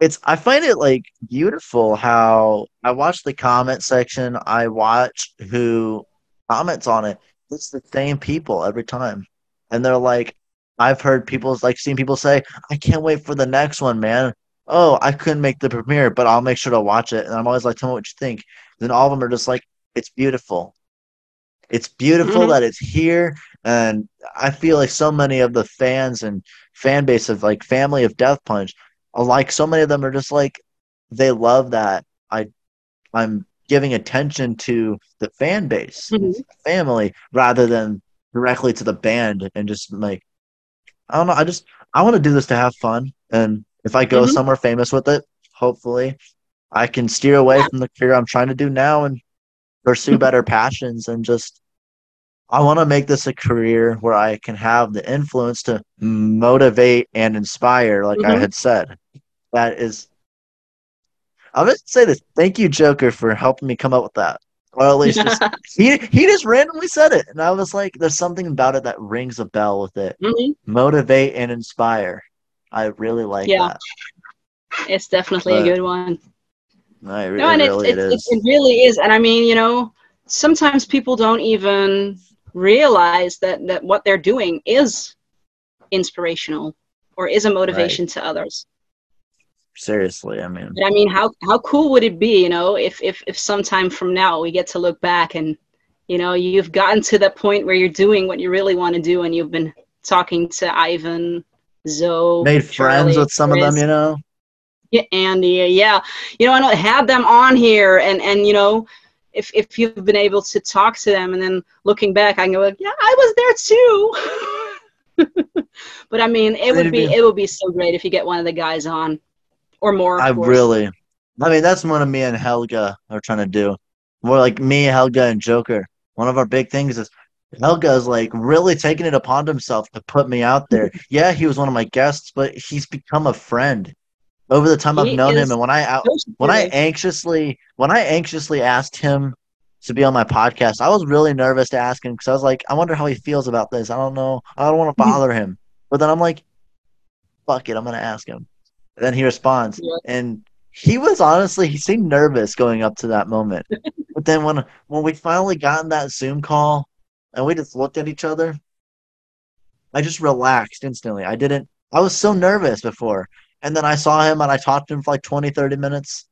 it's I find it like beautiful how I watch the comment section. I watch who comments on it. It's the same people every time, and they're like. I've heard people like seen people say, "I can't wait for the next one, man." oh, I couldn't make the premiere, but I'll make sure to watch it. And I'm always like, tell me what you think. Then all of them are just like, it's beautiful. It's beautiful Mhm. that it's here. And I feel like so many of the fans and fan base of like family of Death Punch, like so many of them are just like, they love that I, I'm giving attention to the fan base, Mhm. family, rather than directly to the band and just like, I don't know. I just I want to do this to have fun, and if I go Mhm. somewhere famous with it, hopefully, I can steer away from the career I'm trying to do now and pursue better passions and just. I want to make this a career where I can have the influence to motivate and inspire, like I Mhm. had said. That is. I'm going to say this. Thank you, Joker, for helping me come up with that. Or at least just, he he just randomly said it, and I was like, "There's something about it that rings a bell with it." Mhm. motivate and inspire. I really like Yeah. that. It's definitely But- a good one. I, it No, and really it it's, is. it really is. And I mean, you know, sometimes people don't even realize that, that what they're doing is inspirational or is a motivation to others. Seriously, I mean, But I mean, how, how cool would it be, you know, if, if, if sometime from now we get to look back and, you know, you've gotten to that point where you're doing what you really want to do and you've been talking to Ivan, Zoe, made friends with some of them, you know. yeah, Andy, yeah, you know, I had them on here, and and you know, if if you've been able to talk to them, and then looking back, I can go, yeah, I was there too. but I mean, it would be. it would be so great if you get one of the guys on, or more. I course. really, I mean, that's one of me and Helga are trying to do. More like me, Helga, and Joker. One of our big things is Helga is like really taking it upon himself to put me out there. yeah, he was one of my guests, but he's become a friend over the time He I've known him. And when I out, when I anxiously when I anxiously asked him to be on my podcast, I was really nervous to ask him because I was like, I wonder how he feels about this. I don't know. I don't want to bother him. But then I'm like, fuck it, I'm gonna ask him. And then he responds, Yeah. and he was honestly he seemed nervous going up to that moment. but then when when we finally got in that Zoom call and we just looked at each other, I just relaxed instantly. I didn't. I was so nervous before. And then I saw him and I talked to him for like 20, 30 minutes.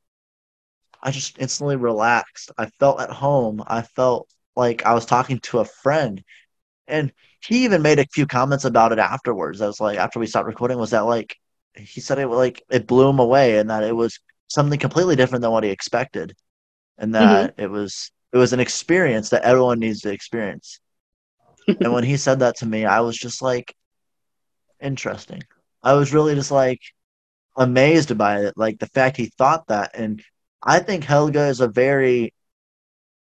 I just instantly relaxed. I felt at home. I felt like I was talking to a friend. And he even made a few comments about it afterwards. I was like, after we stopped recording, was that like, he said it like, it blew him away and that it was something completely different than what he expected. And that it was, it was an experience that everyone needs to experience. and when he said that to me, I was just like, interesting. I was really just like, amazed by it, like the fact he thought that. And I think Helga is a very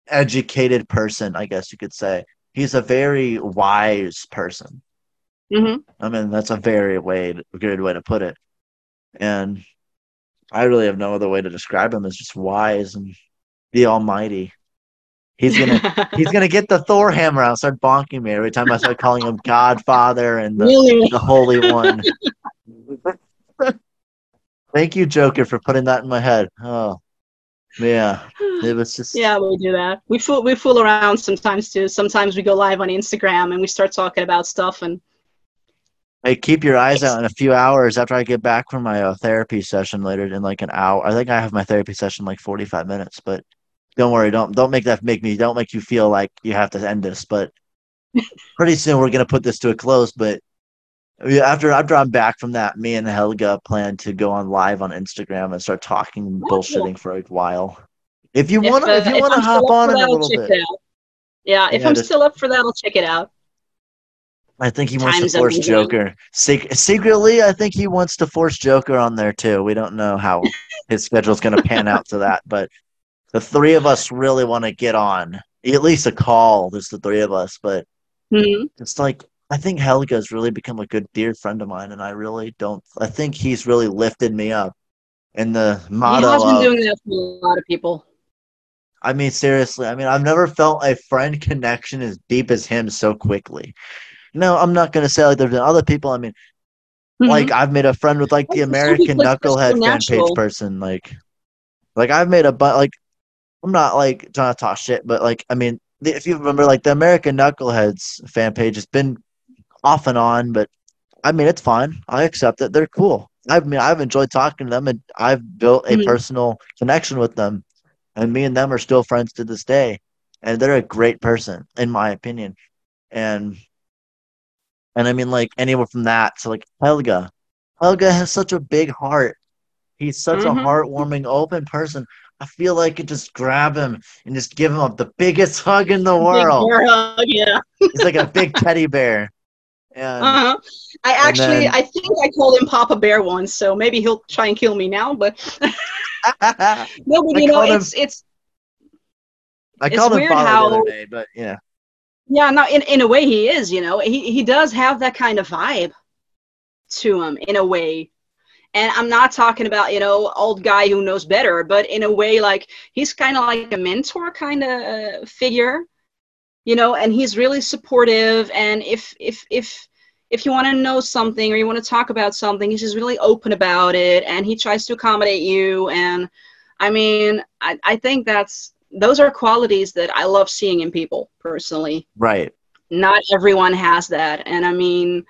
educated person, I guess you could say. He's a very wise person. Mhm. I mean, that's a very way good way to put it. And I really have no other way to describe him as just wise and the almighty. He's gonna he's gonna get the Thor hammer out start bonking me every time I start calling him Godfather and the, really. the Holy One. Thank you, Joker, for putting that in my head. Oh, yeah. It was just yeah, we do that. We fool we fool around sometimes too. Sometimes we go live on Instagram and we start talking about stuff and Hey, keep your eyes out in a few hours after I get back from my uh, therapy session later in like an hour. I think I have my therapy session in like 45 minutes, but don't worry. Don't don't make that make me don't make you feel like you have to end this. But pretty soon we're gonna put this to a close. But after after I'm back from that, me and Helga plan to go on live on Instagram and start talking Oh, bullshitting for a while. If you want to, uh, if you want to hop on a little bit, out. Yeah, if Yeah, I'm just- still up for that, I'll check it out. I think he wants to force. Joker. Sec- secretly, I think he wants to force Joker on there too. We don't know how his schedule's going to pan out to that, but the three of us really want to get on. At least a call, just the three of us. But Mhm. it's like I think Helga's really become a good dear friend of mine, and I really don't. I think he's really lifted me up. And the He motto has been of, doing that for a lot of people. I mean, seriously, I mean, I've never felt a friend connection as deep as him so quickly. No, I'm not going to say like there's been other people. I mean, Mhm. like I've made a friend with like the Some American people it's just so Knucklehead fan page person. Like, like I've made a but like I'm not like trying to talk shit, but like I mean, the, if you remember, like the American Knuckleheads fan page has been off and on, but I mean it's fine. I accept it. They're cool. I mean I've enjoyed talking to them, and I've built a Mhm. personal connection with them, and me and them are still friends to this day, and they're a great person in my opinion, and and I mean like anywhere from that to like Helga. Helga has such a big heart. He's such Mhm. a heartwarming, open person. I feel like I could just grab him and just give him the biggest hug in the world. hug, yeah. He's like a big teddy bear. And Uh-huh. I actually, then- I think I called him Papa Bear once, so maybe he'll try and kill me now. But no, but you know, called him- it's it's I It's called him weird father the other day, but yeah. Yeah. No, in in a way, he is. You know, he he does have that kind of vibe to him in a way. And I'm not talking about you know old guy who knows better, but in a way, like he's kind of like a mentor kind of uh, figure, you know. And he's really supportive. And if if if if you want to know something or you want to talk about something, he's just really open about it, and he tries to accommodate you. And I mean, I, I think that's those are qualities that I love seeing in people personally. Right. Not everyone has that, and I mean,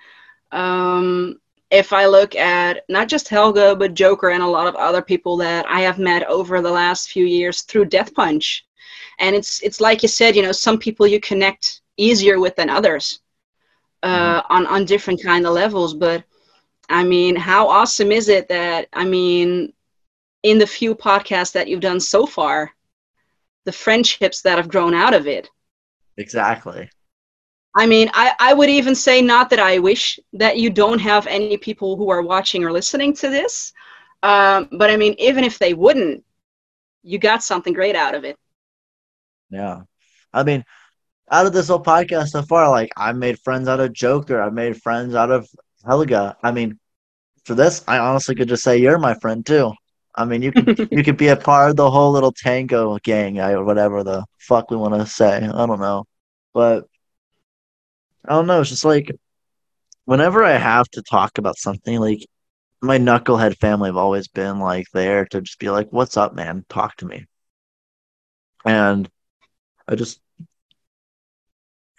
um, if I look at not just Helga but Joker and a lot of other people that I have met over the last few years through Death Punch, and it's it's like you said, you know, some people you connect easier with than others uh, on on different kind of levels. But I mean, how awesome is it that I mean, in the few podcasts that you've done so far, the friendships that have grown out of it. Exactly. I mean, I, I would even say not that I wish that you don't have any people who are watching or listening to this, um, but I mean, even if they wouldn't, you got something great out of it. Yeah. I mean, out of this whole podcast so far, like I made friends out of Joker. I made friends out of Helga. I mean, for this, I honestly could just say you're my friend too. I mean, you could you could be a part of the whole little tango gang or whatever the fuck we want to say. I don't know, but I don't know. It's just like whenever I have to talk about something, like my knucklehead family have always been like there to just be like, "What's up, man? Talk to me." And I just,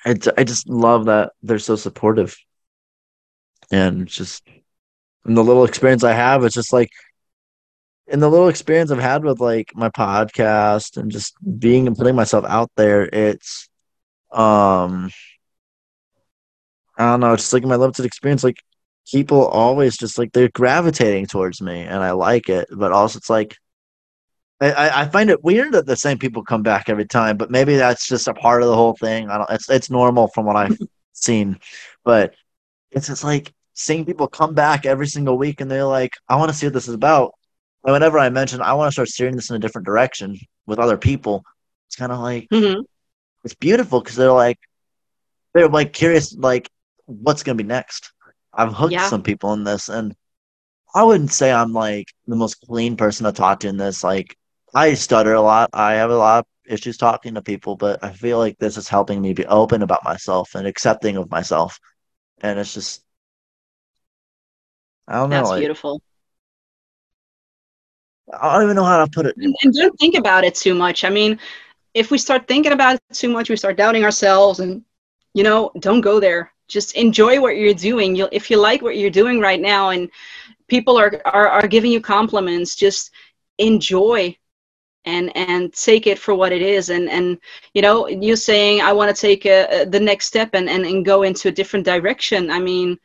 I, I just love that they're so supportive, and just and the little experience I have, it's just like in the little experience I've had with like my podcast and just being and putting myself out there, it's um I don't know, just like my limited experience, like people always just like they're gravitating towards me and I like it. But also it's like I- I, I find it weird that the same people come back every time, but maybe that's just a part of the whole thing. I don't it's it's normal from what I've seen. But it's just like seeing people come back every single week and they're like, I want to see what this is about. And whenever I mention I want to start steering this in a different direction with other people, it's kind of like Mm-hmm. it's beautiful because they're like they're like curious like what's gonna be next. I've hooked Yeah. some people in this and I wouldn't say I'm like the most clean person to talk to in this. Like I stutter a lot. I have a lot of issues talking to people, but I feel like this is helping me be open about myself and accepting of myself. And it's just I don't know, That's like, beautiful. I don't even know how to put it. And, and don't think about it too much. I mean, if we start thinking about it too much, we start doubting ourselves, and you know, don't go there. Just enjoy what you're doing. You'll, if you like what you're doing right now, and people are, are are giving you compliments, just enjoy and and take it for what it is and and you know you saying i want to take a, a, the next step and, and and go into a different direction i mean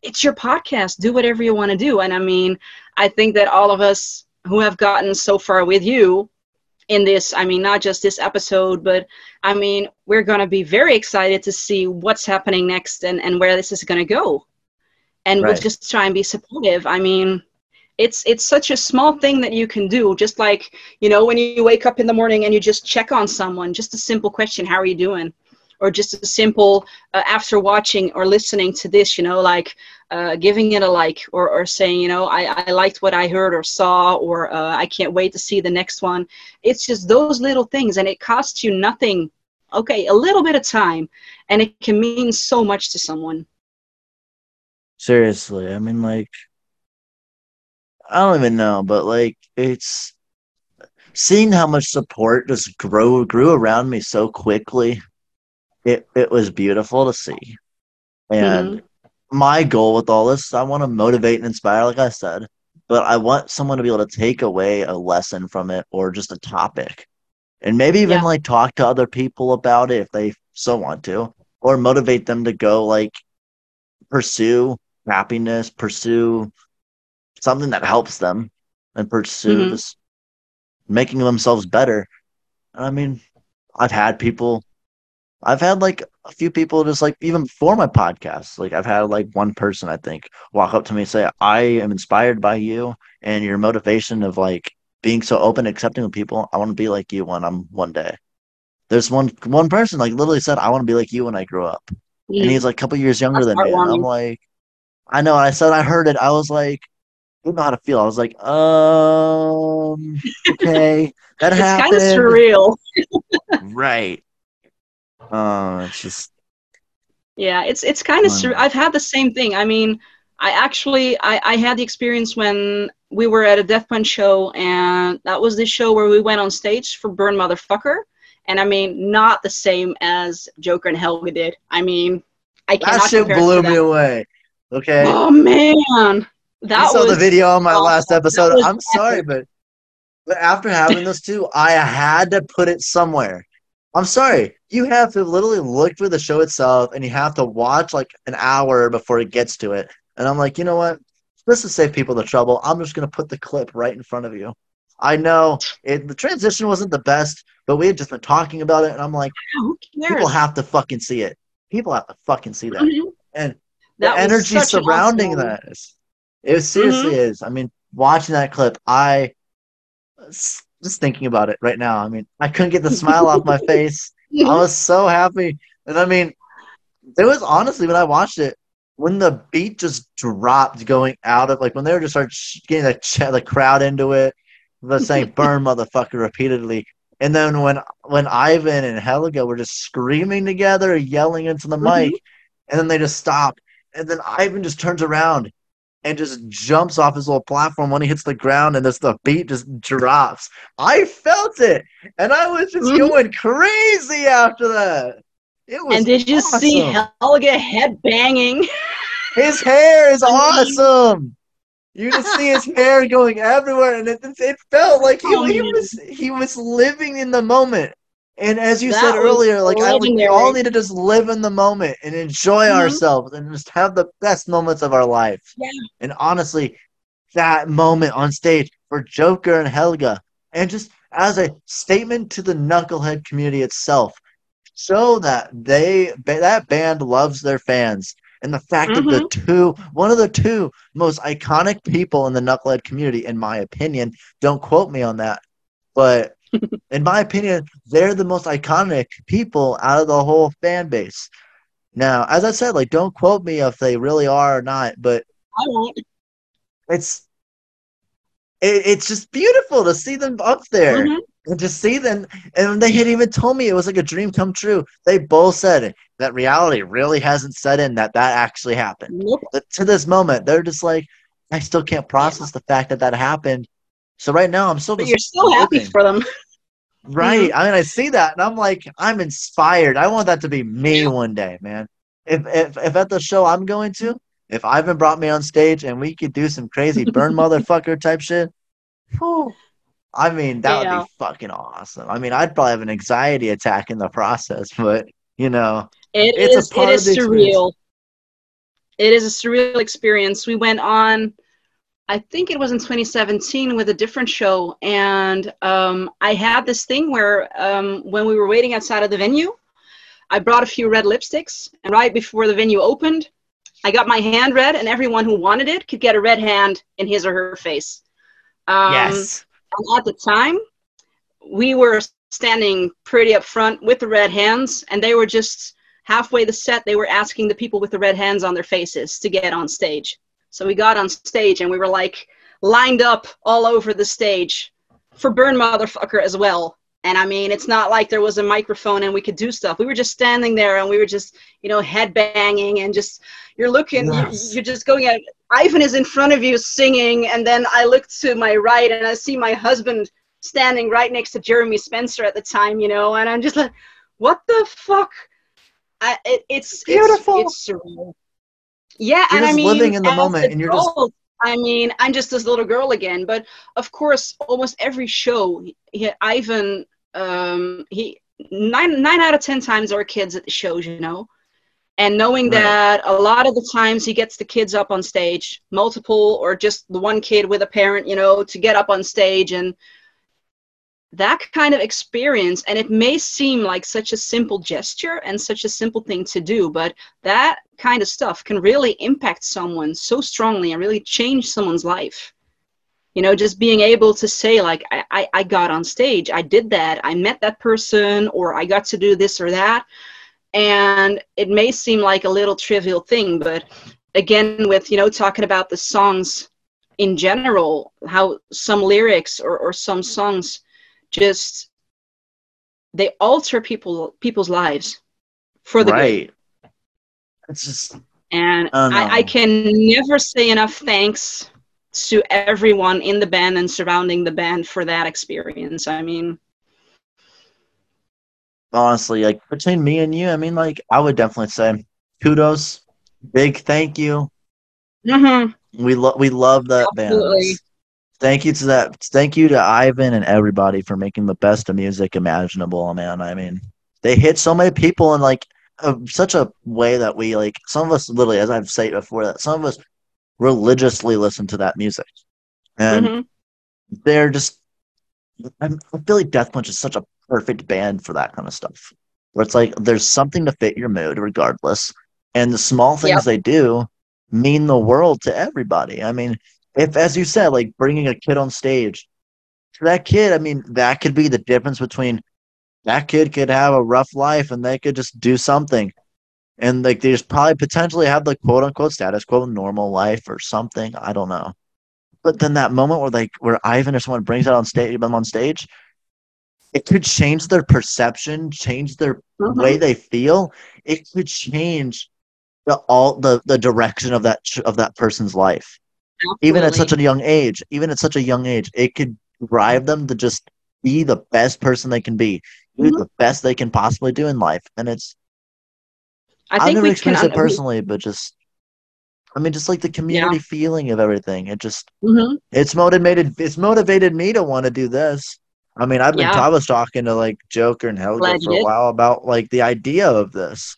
it's your podcast do whatever you want to do and i mean i think that all of us who have gotten so far with you in this i mean not just this episode but i mean we're going to be very excited to see what's happening next and and where this is going to go. And right. we'll just try and be supportive. I mean it's it's such a small thing that you can do. Just like you know when you wake up in the morning and you just check on someone just a simple question how are you doing or just a simple uh, after watching or listening to this you know like uh, giving it a like or, or saying you know I, I liked what i heard or saw or uh, i can't wait to see the next one. It's just those little things and it costs you nothing. Okay a little bit of time and it can mean so much to someone. Seriously i mean like I don't even know, but like it's seeing how much support just grow grew around me so quickly. It it was beautiful to see. And mm-hmm. my goal with all this, I want to motivate and inspire, like I said, but I want someone to be able to take away a lesson from it or just a topic. And maybe even yeah. like talk to other people about it if they so want to, or motivate them to go like pursue happiness, pursue something that helps them and pursue mm-hmm. this making themselves better. I mean, I've had people, I've had like a few people just like even before my podcast, like I've had like one person I think walk up to me and say, I am inspired by you and your motivation of like being so open, accepting of people. I want to be like you when I'm one day. There's one one person like literally said, I want to be like you when I grow up. Mm-hmm. And he's like a couple years younger That's than me. And I'm like, I know. I said I heard it. I was like, didn't know how to feel. I was like, um, okay, that it's happened. Kind of surreal, right? Uh, it's just yeah, it's it's kind of surreal. I've had the same thing. I mean, I actually I I had the experience when we were at a Death Punch show, and that was the show where we went on stage for Burn Motherfucker, and I mean, not the same as Joker and Helga did. I mean, I cannot that shit blew me away. Okay. Oh man. That you saw the video on my awesome. last episode. I'm sorry, but but after having those two, I had to put it somewhere. I'm sorry. You have to literally look for the show itself, and you have to watch like an hour before it gets to it. And I'm like, you know what? Just to save people the trouble, I'm just gonna put the clip right in front of you. I know it, the transition wasn't the best, but we had just been talking about it, and I'm like, people have to fucking see it. People have to fucking see that, mm-hmm. and that the energy surrounding awesome that is it seriously mm-hmm. is. I mean, watching that clip, I just thinking about it right now. I mean, I couldn't get the smile off my face. I was so happy, and I mean, it was honestly when I watched it when the beat just dropped going out of like when they were just start getting the ch- the crowd into it, the saying "burn motherfucker" repeatedly, and then when when Ivan and Helga were just screaming together, yelling into the mm-hmm. mic, and then they just stopped, and then Ivan just turns around and just jumps off his little platform when he hits the ground and this the beat just drops. I felt it. And I was just mm-hmm. going crazy after that. It was And did you awesome. see Helga head banging? His hair is awesome. You just see his hair going everywhere, and it, it felt like he, he was he was living in the moment. And as you that said earlier, like I, we all need to just live in the moment and enjoy mm-hmm. ourselves and just have the best moments of our life. Yeah. And honestly, that moment on stage for Joker and Helga, and just as a statement to the knucklehead community itself, show that they that band loves their fans. And the fact mm-hmm. that the mm-hmm. two, one of the two most iconic people in the knucklehead community, in my opinion, don't quote me on that, but in my opinion, they're the most iconic people out of the whole fan base. Now, as I said, like don't quote me if they really are or not, but it's it, it's just beautiful to see them up there mm-hmm. and to see them. And they had even told me it was like a dream come true. They both said it, that reality really hasn't set in that that actually happened. But to this moment, they're just like, I still can't process the fact that that happened So right now, I'm still. But you're still happy for them. Right. Mm-hmm. I mean, I see that, and I'm like, I'm inspired. I want that to be me one day, man. If if if at the show I'm going to, if Ivan brought me on stage and we could do some crazy burn motherfucker type shit, whew, I mean, that yeah. would be fucking awesome. I mean, I'd probably have an anxiety attack in the process, but you know, it it's is, it is surreal. It is a surreal experience. We went on, I think it was in 2017 with a different show, and um, I had this thing where um, when we were waiting outside of the venue, I brought a few red lipsticks, and right before the venue opened, I got my hand red, and everyone who wanted it could get a red hand in his or her face. Um, yes. And at the time, we were standing pretty up front with the red hands, and they were just halfway the set. They were asking the people with the red hands on their faces to get on stage. So we got on stage, and we were like lined up all over the stage for Burn Motherfucker as well. And I mean, it's not like there was a microphone and we could do stuff. We were just standing there and we were just, you know, head banging and just, you're looking, you're, just going at, Ivan is in front of you singing. And then I look to my right and I see my husband standing right next to Jeremy Spencer at the time, you know, and I'm just like, what the fuck? I, it, it's beautiful. It's, it's surreal. Yeah, you're and I mean, living in the moment, and you're just I mean, I'm just this little girl again. But of course, almost every show, he, Ivan, um, he nine nine out of ten times are kids at the shows, you know. And knowing right. that a lot of the times he gets the kids up on stage, multiple or just the one kid with a parent, you know, to get up on stage and that kind of experience and it may seem like such a simple gesture and such a simple thing to do but that kind of stuff can really impact someone so strongly and really change someone's life. You know just being able to say like I, I, I got on stage i did that i met that person or i got to do this or that. And it may seem like a little trivial thing but again with you know talking about the songs in general how some lyrics or, or some songs just they alter people people's lives for the right. Good. It's just and I, I can never say enough thanks to everyone in the band and surrounding the band for that experience. I mean, honestly, like between me and you, I mean, like I would definitely say kudos, big thank you. Mm-hmm. We love we love that Absolutely. band thank you to that thank you to ivan and everybody for making the best of music imaginable man i mean they hit so many people in like a, such a way that we like some of us literally as i've said before that some of us religiously listen to that music and mm-hmm. they're just i feel like death punch is such a perfect band for that kind of stuff where it's like there's something to fit your mood regardless and the small things yep. they do mean the world to everybody i mean if, as you said, like bringing a kid on stage, for that kid, I mean, that could be the difference between that kid could have a rough life and they could just do something. And like they just probably potentially have the quote unquote status quo normal life or something. I don't know. But then that moment where like where Ivan or someone brings it on stage them on stage, it could change their perception, change their mm-hmm. way they feel. It could change the all the the direction of that of that person's life. Absolutely. even at such a young age even at such a young age it could drive them to just be the best person they can be do mm-hmm. the best they can possibly do in life and it's I have never experienced can, it personally but just I mean, just like the community yeah. feeling of everything. It just mm-hmm. it's motivated. It's motivated me to want to do this. I mean, I've been yeah. I was talking to like Joker and Helga Glad for a while about like the idea of this,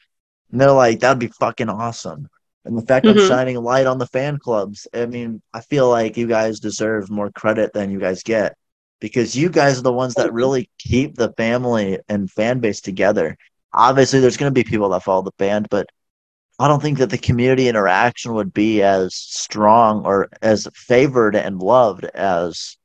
and they're like, "That'd be fucking awesome." And the fact mm-hmm. I'm shining light on the fan clubs. I mean, I feel like you guys deserve more credit than you guys get because you guys are the ones that really keep the family and fan base together. Obviously, there's going to be people that follow the band, but I don't think that the community interaction would be as strong or as favored and loved as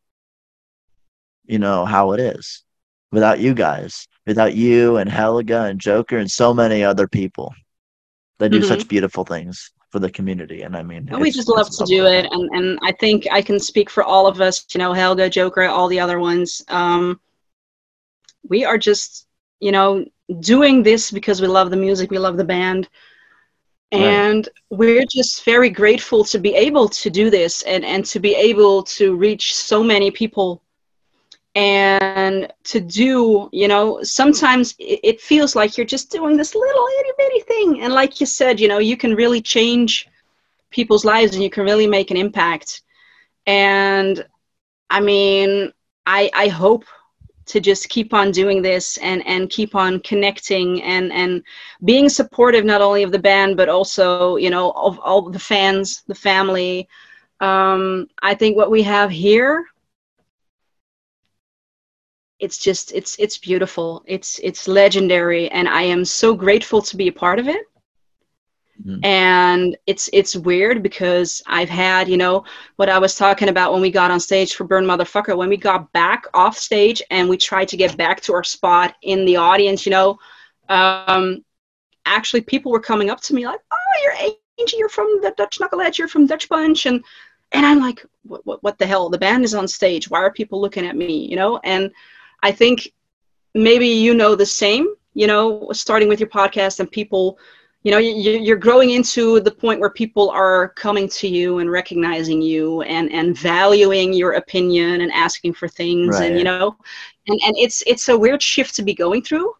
you know how it is without you guys, without you and Helga and Joker and so many other people. They do mm-hmm. such beautiful things for the community, and I mean, and we just love to do it, and and I think I can speak for all of us. You know, Helga, Joker, all the other ones. Um, we are just, you know, doing this because we love the music, we love the band. and right. we're just very grateful to be able to do this and and to be able to reach so many people and to do you know sometimes it feels like you're just doing this little itty bitty thing. And like you said you know you can really change people's lives and you can really make an impact. And i mean i i hope to just keep on doing this and and keep on connecting and and being supportive not only of the band but also you know of all the fans the family. Um, i think what we have here it's just it's it's beautiful. It's it's legendary and i am so grateful to be a part of it. Mm-hmm. and it's it's weird because i've had you know what i was talking about when we got on stage for burn motherfucker. When we got back off stage and we tried to get back to our spot in the audience you know um actually people were coming up to me like oh you're Angie, you're from the dutch knuckleheads you're from dutch punch and and i'm like what, what, what the hell? The band is on stage. Why are people looking at me? You know and I think maybe you know the same, you know, starting with your podcast and people, you know, you're growing into the point where people are coming to you and recognizing you and, and valuing your opinion and asking for things right. and, you know, and, and it's, it's a weird shift to be going through.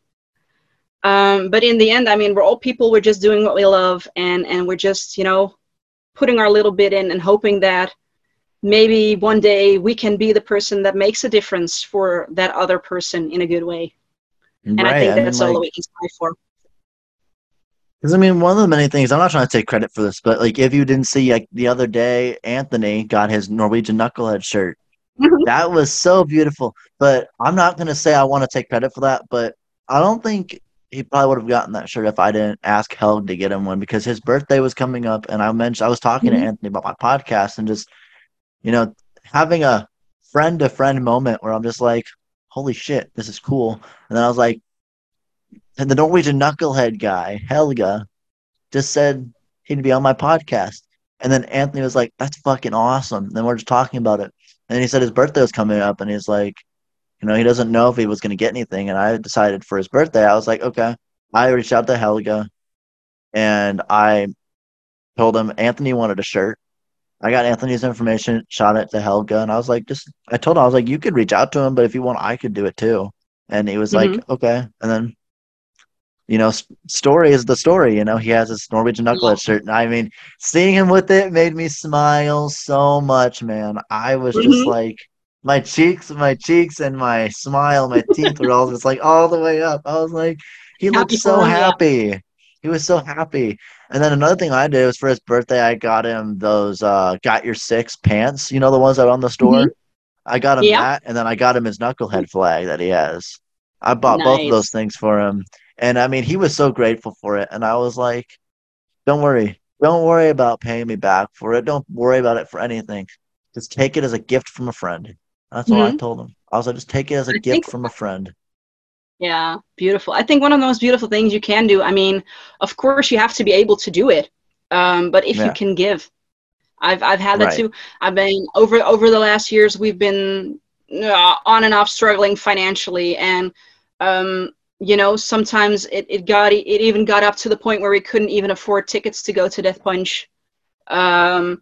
Um, but in the end, I mean, we're all people, we're just doing what we love and, and we're just, you know, putting our little bit in and hoping that maybe one day we can be the person that makes a difference for that other person in a good way. And right. I think that's I mean, all like, we can strive for. Because I mean, one of the many things I'm not trying to take credit for this, but like if you didn't see like the other day, Anthony got his Norwegian knucklehead shirt. Mm-hmm. that was so beautiful. But I'm not gonna say I want to take credit for that, but I don't think he probably would have gotten that shirt if I didn't ask Helg to get him one because his birthday was coming up, and I mentioned I was talking mm-hmm. to Anthony about my podcast and just you know, having a friend to friend moment where I'm just like, holy shit, this is cool. And then I was like, and the Norwegian knucklehead guy, Helga, just said he'd be on my podcast. And then Anthony was like, that's fucking awesome. And then we're just talking about it. And he said his birthday was coming up and he's like, you know, he doesn't know if he was going to get anything. And I decided for his birthday, I was like, okay. I reached out to Helga and I told him Anthony wanted a shirt. I got Anthony's information, shot it to Helga, and I was like, just I told him I was like, you could reach out to him, but if you want, I could do it too. And he was mm-hmm. like, okay. And then, you know, story is the story. You know, he has his Norwegian knucklehead shirt, and I mean, seeing him with it made me smile so much, man. I was mm-hmm. just like, my cheeks, my cheeks, and my smile, my teeth were all just like all the way up. I was like, he happy looked so happy. He was so happy. And then another thing I did was for his birthday, I got him those uh, "Got Your Six" pants. You know the ones that are on the store. Mm-hmm. I got him yeah. that, and then I got him his knucklehead flag that he has. I bought nice. both of those things for him, and I mean he was so grateful for it. And I was like, "Don't worry, don't worry about paying me back for it. Don't worry about it for anything. Just take it as a gift from a friend." That's mm-hmm. what I told him. I was like, "Just take it as a I gift from a friend." Yeah, beautiful. I think one of the most beautiful things you can do. I mean, of course, you have to be able to do it, um, but if yeah. you can give, I've I've had that right. too. I've been over over the last years. We've been uh, on and off struggling financially, and um, you know, sometimes it, it got it even got up to the point where we couldn't even afford tickets to go to Death Punch. Um,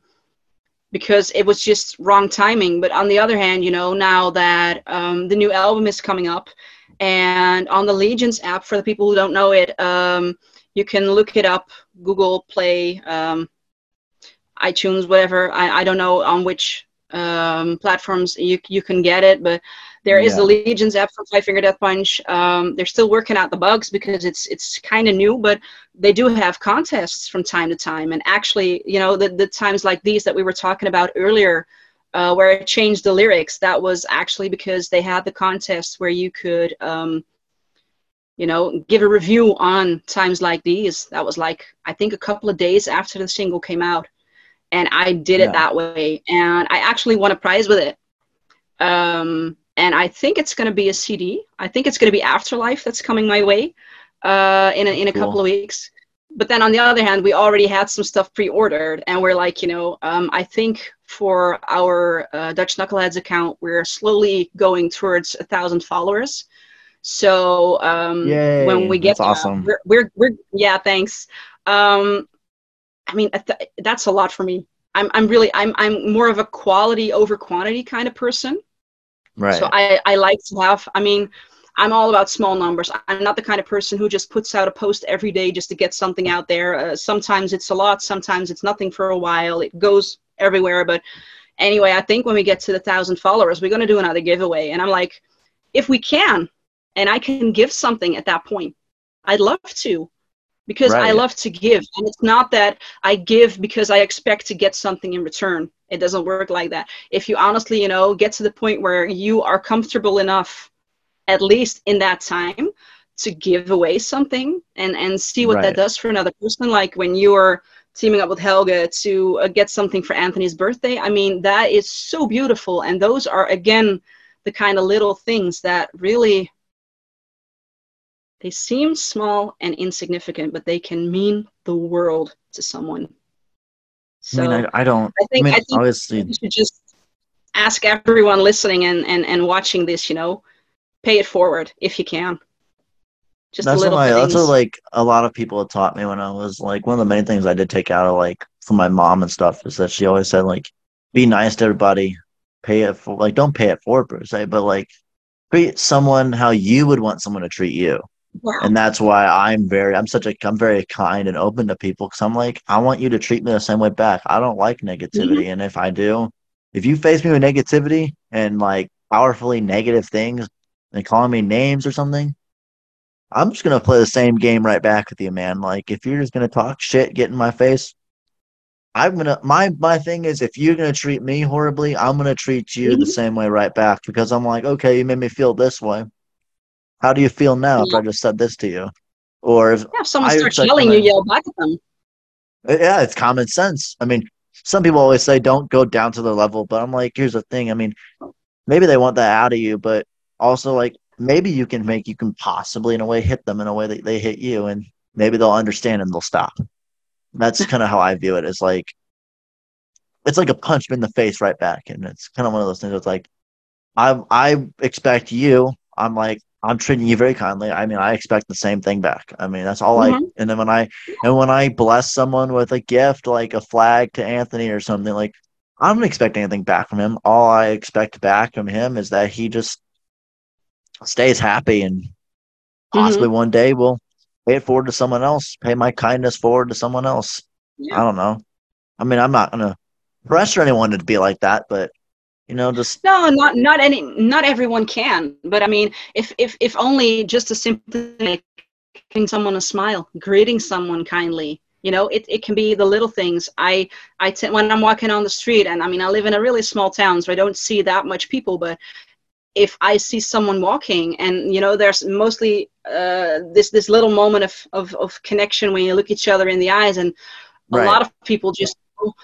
because it was just wrong timing. But on the other hand, you know, now that um, the new album is coming up, and on the Legions app, for the people who don't know it, um, you can look it up, Google Play, um, iTunes, whatever. I, I don't know on which um, platforms you, you can get it, but there is yeah. the Legions app from Five Finger Death Punch. Um, they're still working out the bugs because it's it's kind of new, but they do have contests from time to time. And actually, you know, the, the times like these that we were talking about earlier, uh, where I changed the lyrics, that was actually because they had the contest where you could, um, you know, give a review on times like these. That was like, I think, a couple of days after the single came out. And I did yeah. it that way. And I actually won a prize with it. Um, and I think it's going to be a CD. I think it's going to be Afterlife that's coming my way uh, in, a, in a cool. couple of weeks but then on the other hand, we already had some stuff pre-ordered, and we're like, you know, um, I think for our uh, Dutch Knuckleheads account, we're slowly going towards a thousand followers. So um, when we get, That's awesome. we're, we're, we're yeah, thanks. Um, I mean, that's a lot for me. I'm, I'm really, I'm, I'm more of a quality over quantity kind of person. Right. So I, I like to have, I mean, I'm all about small numbers. I'm not the kind of person who just puts out a post every day just to get something out there. Uh, sometimes it's a lot, sometimes it's nothing for a while. It goes everywhere. But anyway, I think when we get to the thousand followers, we're going to do another giveaway. And I'm like, if we can, and I can give something at that point, I'd love to because right. I love to give. And it's not that I give because I expect to get something in return. It doesn't work like that. If you honestly, you know, get to the point where you are comfortable enough, at least in that time, to give away something and, and see what right. that does for another person. Like when you're teaming up with Helga to uh, get something for Anthony's birthday. I mean, that is so beautiful. And those are, again, the kind of little things that really they seem small and insignificant, but they can mean the world to someone. So I, mean, I, I don't. I think, I, mean, I think obviously, you should just ask everyone listening and, and, and watching this. You know, pay it forward if you can. Just that's what my, that's what like a lot of people have taught me when I was like one of the main things I did take out of like from my mom and stuff is that she always said like be nice to everybody, pay it for like don't pay it forward per se, but like treat someone how you would want someone to treat you. And that's why I'm very, I'm such a, I'm very kind and open to people because I'm like, I want you to treat me the same way back. I don't like negativity. Mm-hmm. And if I do, if you face me with negativity and like powerfully negative things and calling me names or something, I'm just going to play the same game right back with you, man. Like, if you're just going to talk shit, get in my face, I'm gonna my my thing is if you're gonna treat me horribly, I'm gonna treat you mm-hmm. the same way right back because I'm like, okay, you made me feel this way. How do you feel now if I just said this to you? Or if, yeah, if someone I starts yelling, you yell back at them. Uh, yeah, it's common sense. I mean, some people always say don't go down to the level, but I'm like, here's the thing. I mean, maybe they want that out of you, but also like maybe you can make you can possibly in a way hit them in a way that they hit you, and maybe they'll understand and they'll stop. That's kind of how I view it. It's like it's like a punch in the face right back, and it's kind of one of those things. It's like I I expect you. I'm like I'm treating you very kindly. I mean, I expect the same thing back. I mean, that's all mm-hmm. I. And then when I and when I bless someone with a gift, like a flag to Anthony or something, like I don't expect anything back from him. All I expect back from him is that he just stays happy and possibly mm-hmm. one day will pay it forward to someone else, pay my kindness forward to someone else. Yeah. I don't know. I mean, I'm not gonna pressure anyone to be like that, but you know just no not not any not everyone can but i mean if if if only just a simple giving someone a smile greeting someone kindly you know it, it can be the little things i i t- when i'm walking on the street and i mean i live in a really small town so i don't see that much people but if i see someone walking and you know there's mostly uh, this this little moment of, of of connection when you look each other in the eyes and a right. lot of people just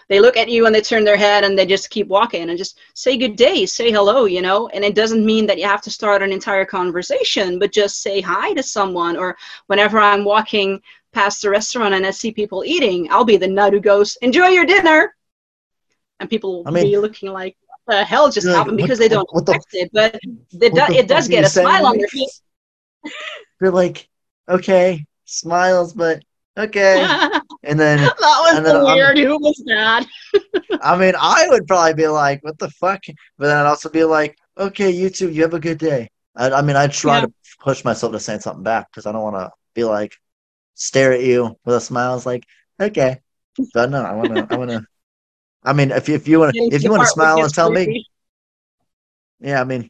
they look at you and they turn their head and they just keep walking and just say good day say hello you know and it doesn't mean that you have to start an entire conversation but just say hi to someone or whenever i'm walking past the restaurant and i see people eating i'll be the nut who goes enjoy your dinner and people will I mean, be looking like the hell just happened because what, they don't expect the, it but it, do, it does get a smile on their face They're like okay smiles but okay. And then that was then weird. I'm, Who was that? I mean, I would probably be like, "What the fuck?" But then I'd also be like, "Okay, you too. You have a good day." I, I mean, I try yeah. to push myself to say something back because I don't want to be like stare at you with a smile. It's like, okay, but no, I want to. I want to. I mean, if if you want to, if you want to smile and tell me, yeah, I mean,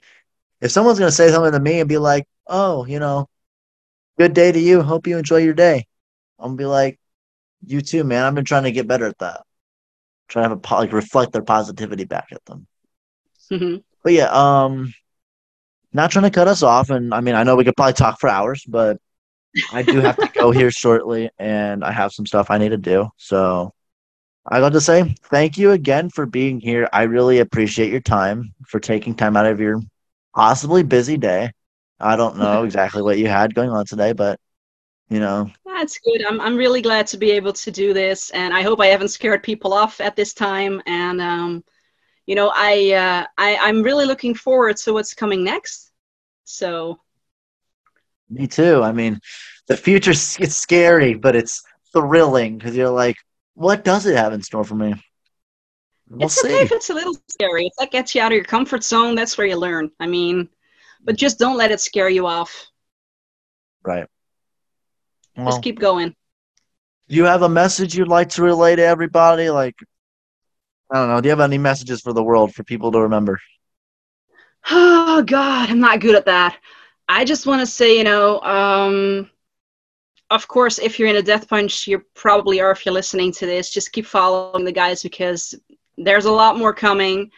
if someone's gonna say something to me and be like, "Oh, you know, good day to you. Hope you enjoy your day," I'm gonna be like, you too, man. I've been trying to get better at that. Try to have a like reflect their positivity back at them. Mm-hmm. But yeah, um, not trying to cut us off, and I mean, I know we could probably talk for hours, but I do have to go here shortly, and I have some stuff I need to do. So I got to say thank you again for being here. I really appreciate your time for taking time out of your possibly busy day. I don't know exactly what you had going on today, but you know. That's good. I'm, I'm really glad to be able to do this and i hope i haven't scared people off at this time. And um, you know I, uh, I i'm really looking forward to what's coming next. So. Me too. I mean the future gets scary but it's thrilling because you're like what does it have in store for me? We'll it's okay see. if it's a little scary. If that gets you out of your comfort zone, that's where you learn. I mean, but just don't let it scare you off. Right. Well, Just keep going. do you have a message you'd like to relay to everybody? Like, I don't know. Do you have any messages for the world for people to remember? Oh God, I'm not good at that. I just want to say, you know, um, of course, if you're in a death punch, you probably are. If you're listening to this, just keep following the guys because there's a lot more coming.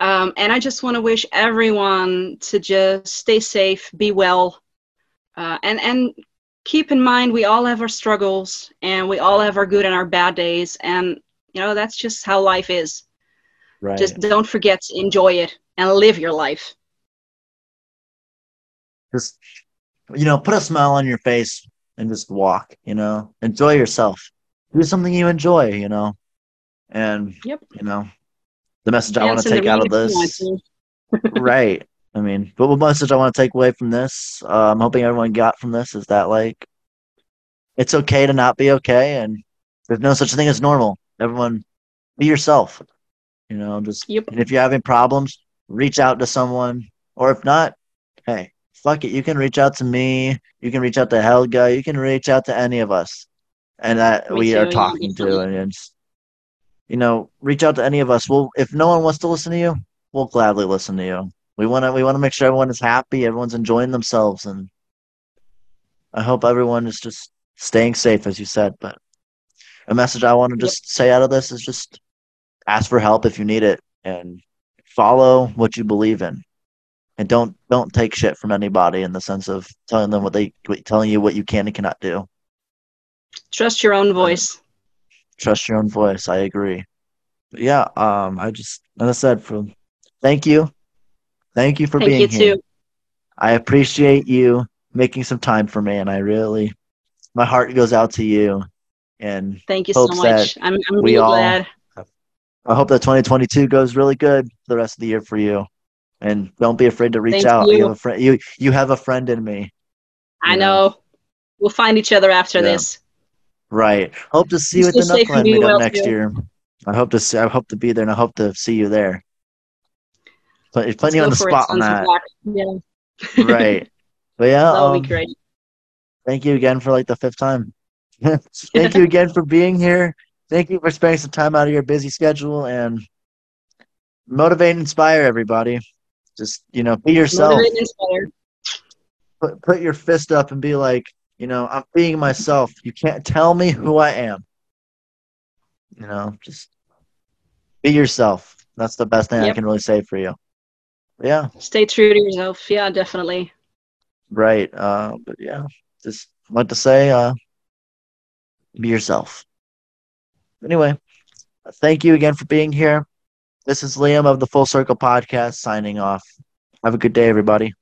Um, and I just want to wish everyone to just stay safe, be well, uh, and and keep in mind we all have our struggles and we all have our good and our bad days, and you know that's just how life is. Right. Just don't forget to enjoy it and live your life. just you know put a smile on your face and just walk you know? Enjoy yourself. Do something you enjoy you know? And Yep. you know the message i want to take out of if you want this right. I mean but what message i want to take away from this uh, i'm hoping everyone got from this is that like it's okay to not be okay and there's no such thing as normal. Everyone be yourself you know just Yep. and if you're having problems reach out to someone or if not hey fuck it you can reach out to me you can reach out to helga you can reach out to any of us. And that Me we too, are talking to and you know reach out to any of us. We'll if no one wants to listen to you we'll gladly listen to you. We want to we want to make sure everyone is happy everyone's enjoying themselves and i hope everyone is just staying safe as you said but a message i want to Yep. just say out of this is just ask for help if you need it and follow what you believe in and don't don't take shit from anybody in the sense of telling them what they telling you what you can and cannot do Trust your own voice. trust your own voice i agree but yeah um i just as i said for thank you thank you for Thank being you here too. i appreciate you making some time for me and i really my heart goes out to you and Thank you so much. I'm, I'm really all- glad. i hope that 2022 goes really good the rest of the year for you and don't be afraid to reach Thank out you you. have a friend you you have a friend in me I you know. We'll find each other after Yeah. this. Right. Hope to see You at the stay safe and Nutland be meetup well, next too. year. I hope to see, I hope to be there and I hope to see you there. But Let's putting on the spot on that. Yeah. Right. But yeah, That'll um, be great. thank you again for like the fifth time. thank you again for being here. Thank you for spending some time out of your busy schedule and motivate and inspire everybody. Just, you know, be yourself. Motivate and inspire. Put, put your fist up and be like, you know, I'm being myself. You can't tell me who I am. You know, just be yourself. That's the best thing I can really say for you. Yeah, Stay true to yourself. Yeah, definitely. right. Uh, but yeah, just what to say, uh, be yourself. Anyway, thank you again for being here. This is Liam of the Full Circle Podcast signing off. Have a good day, everybody.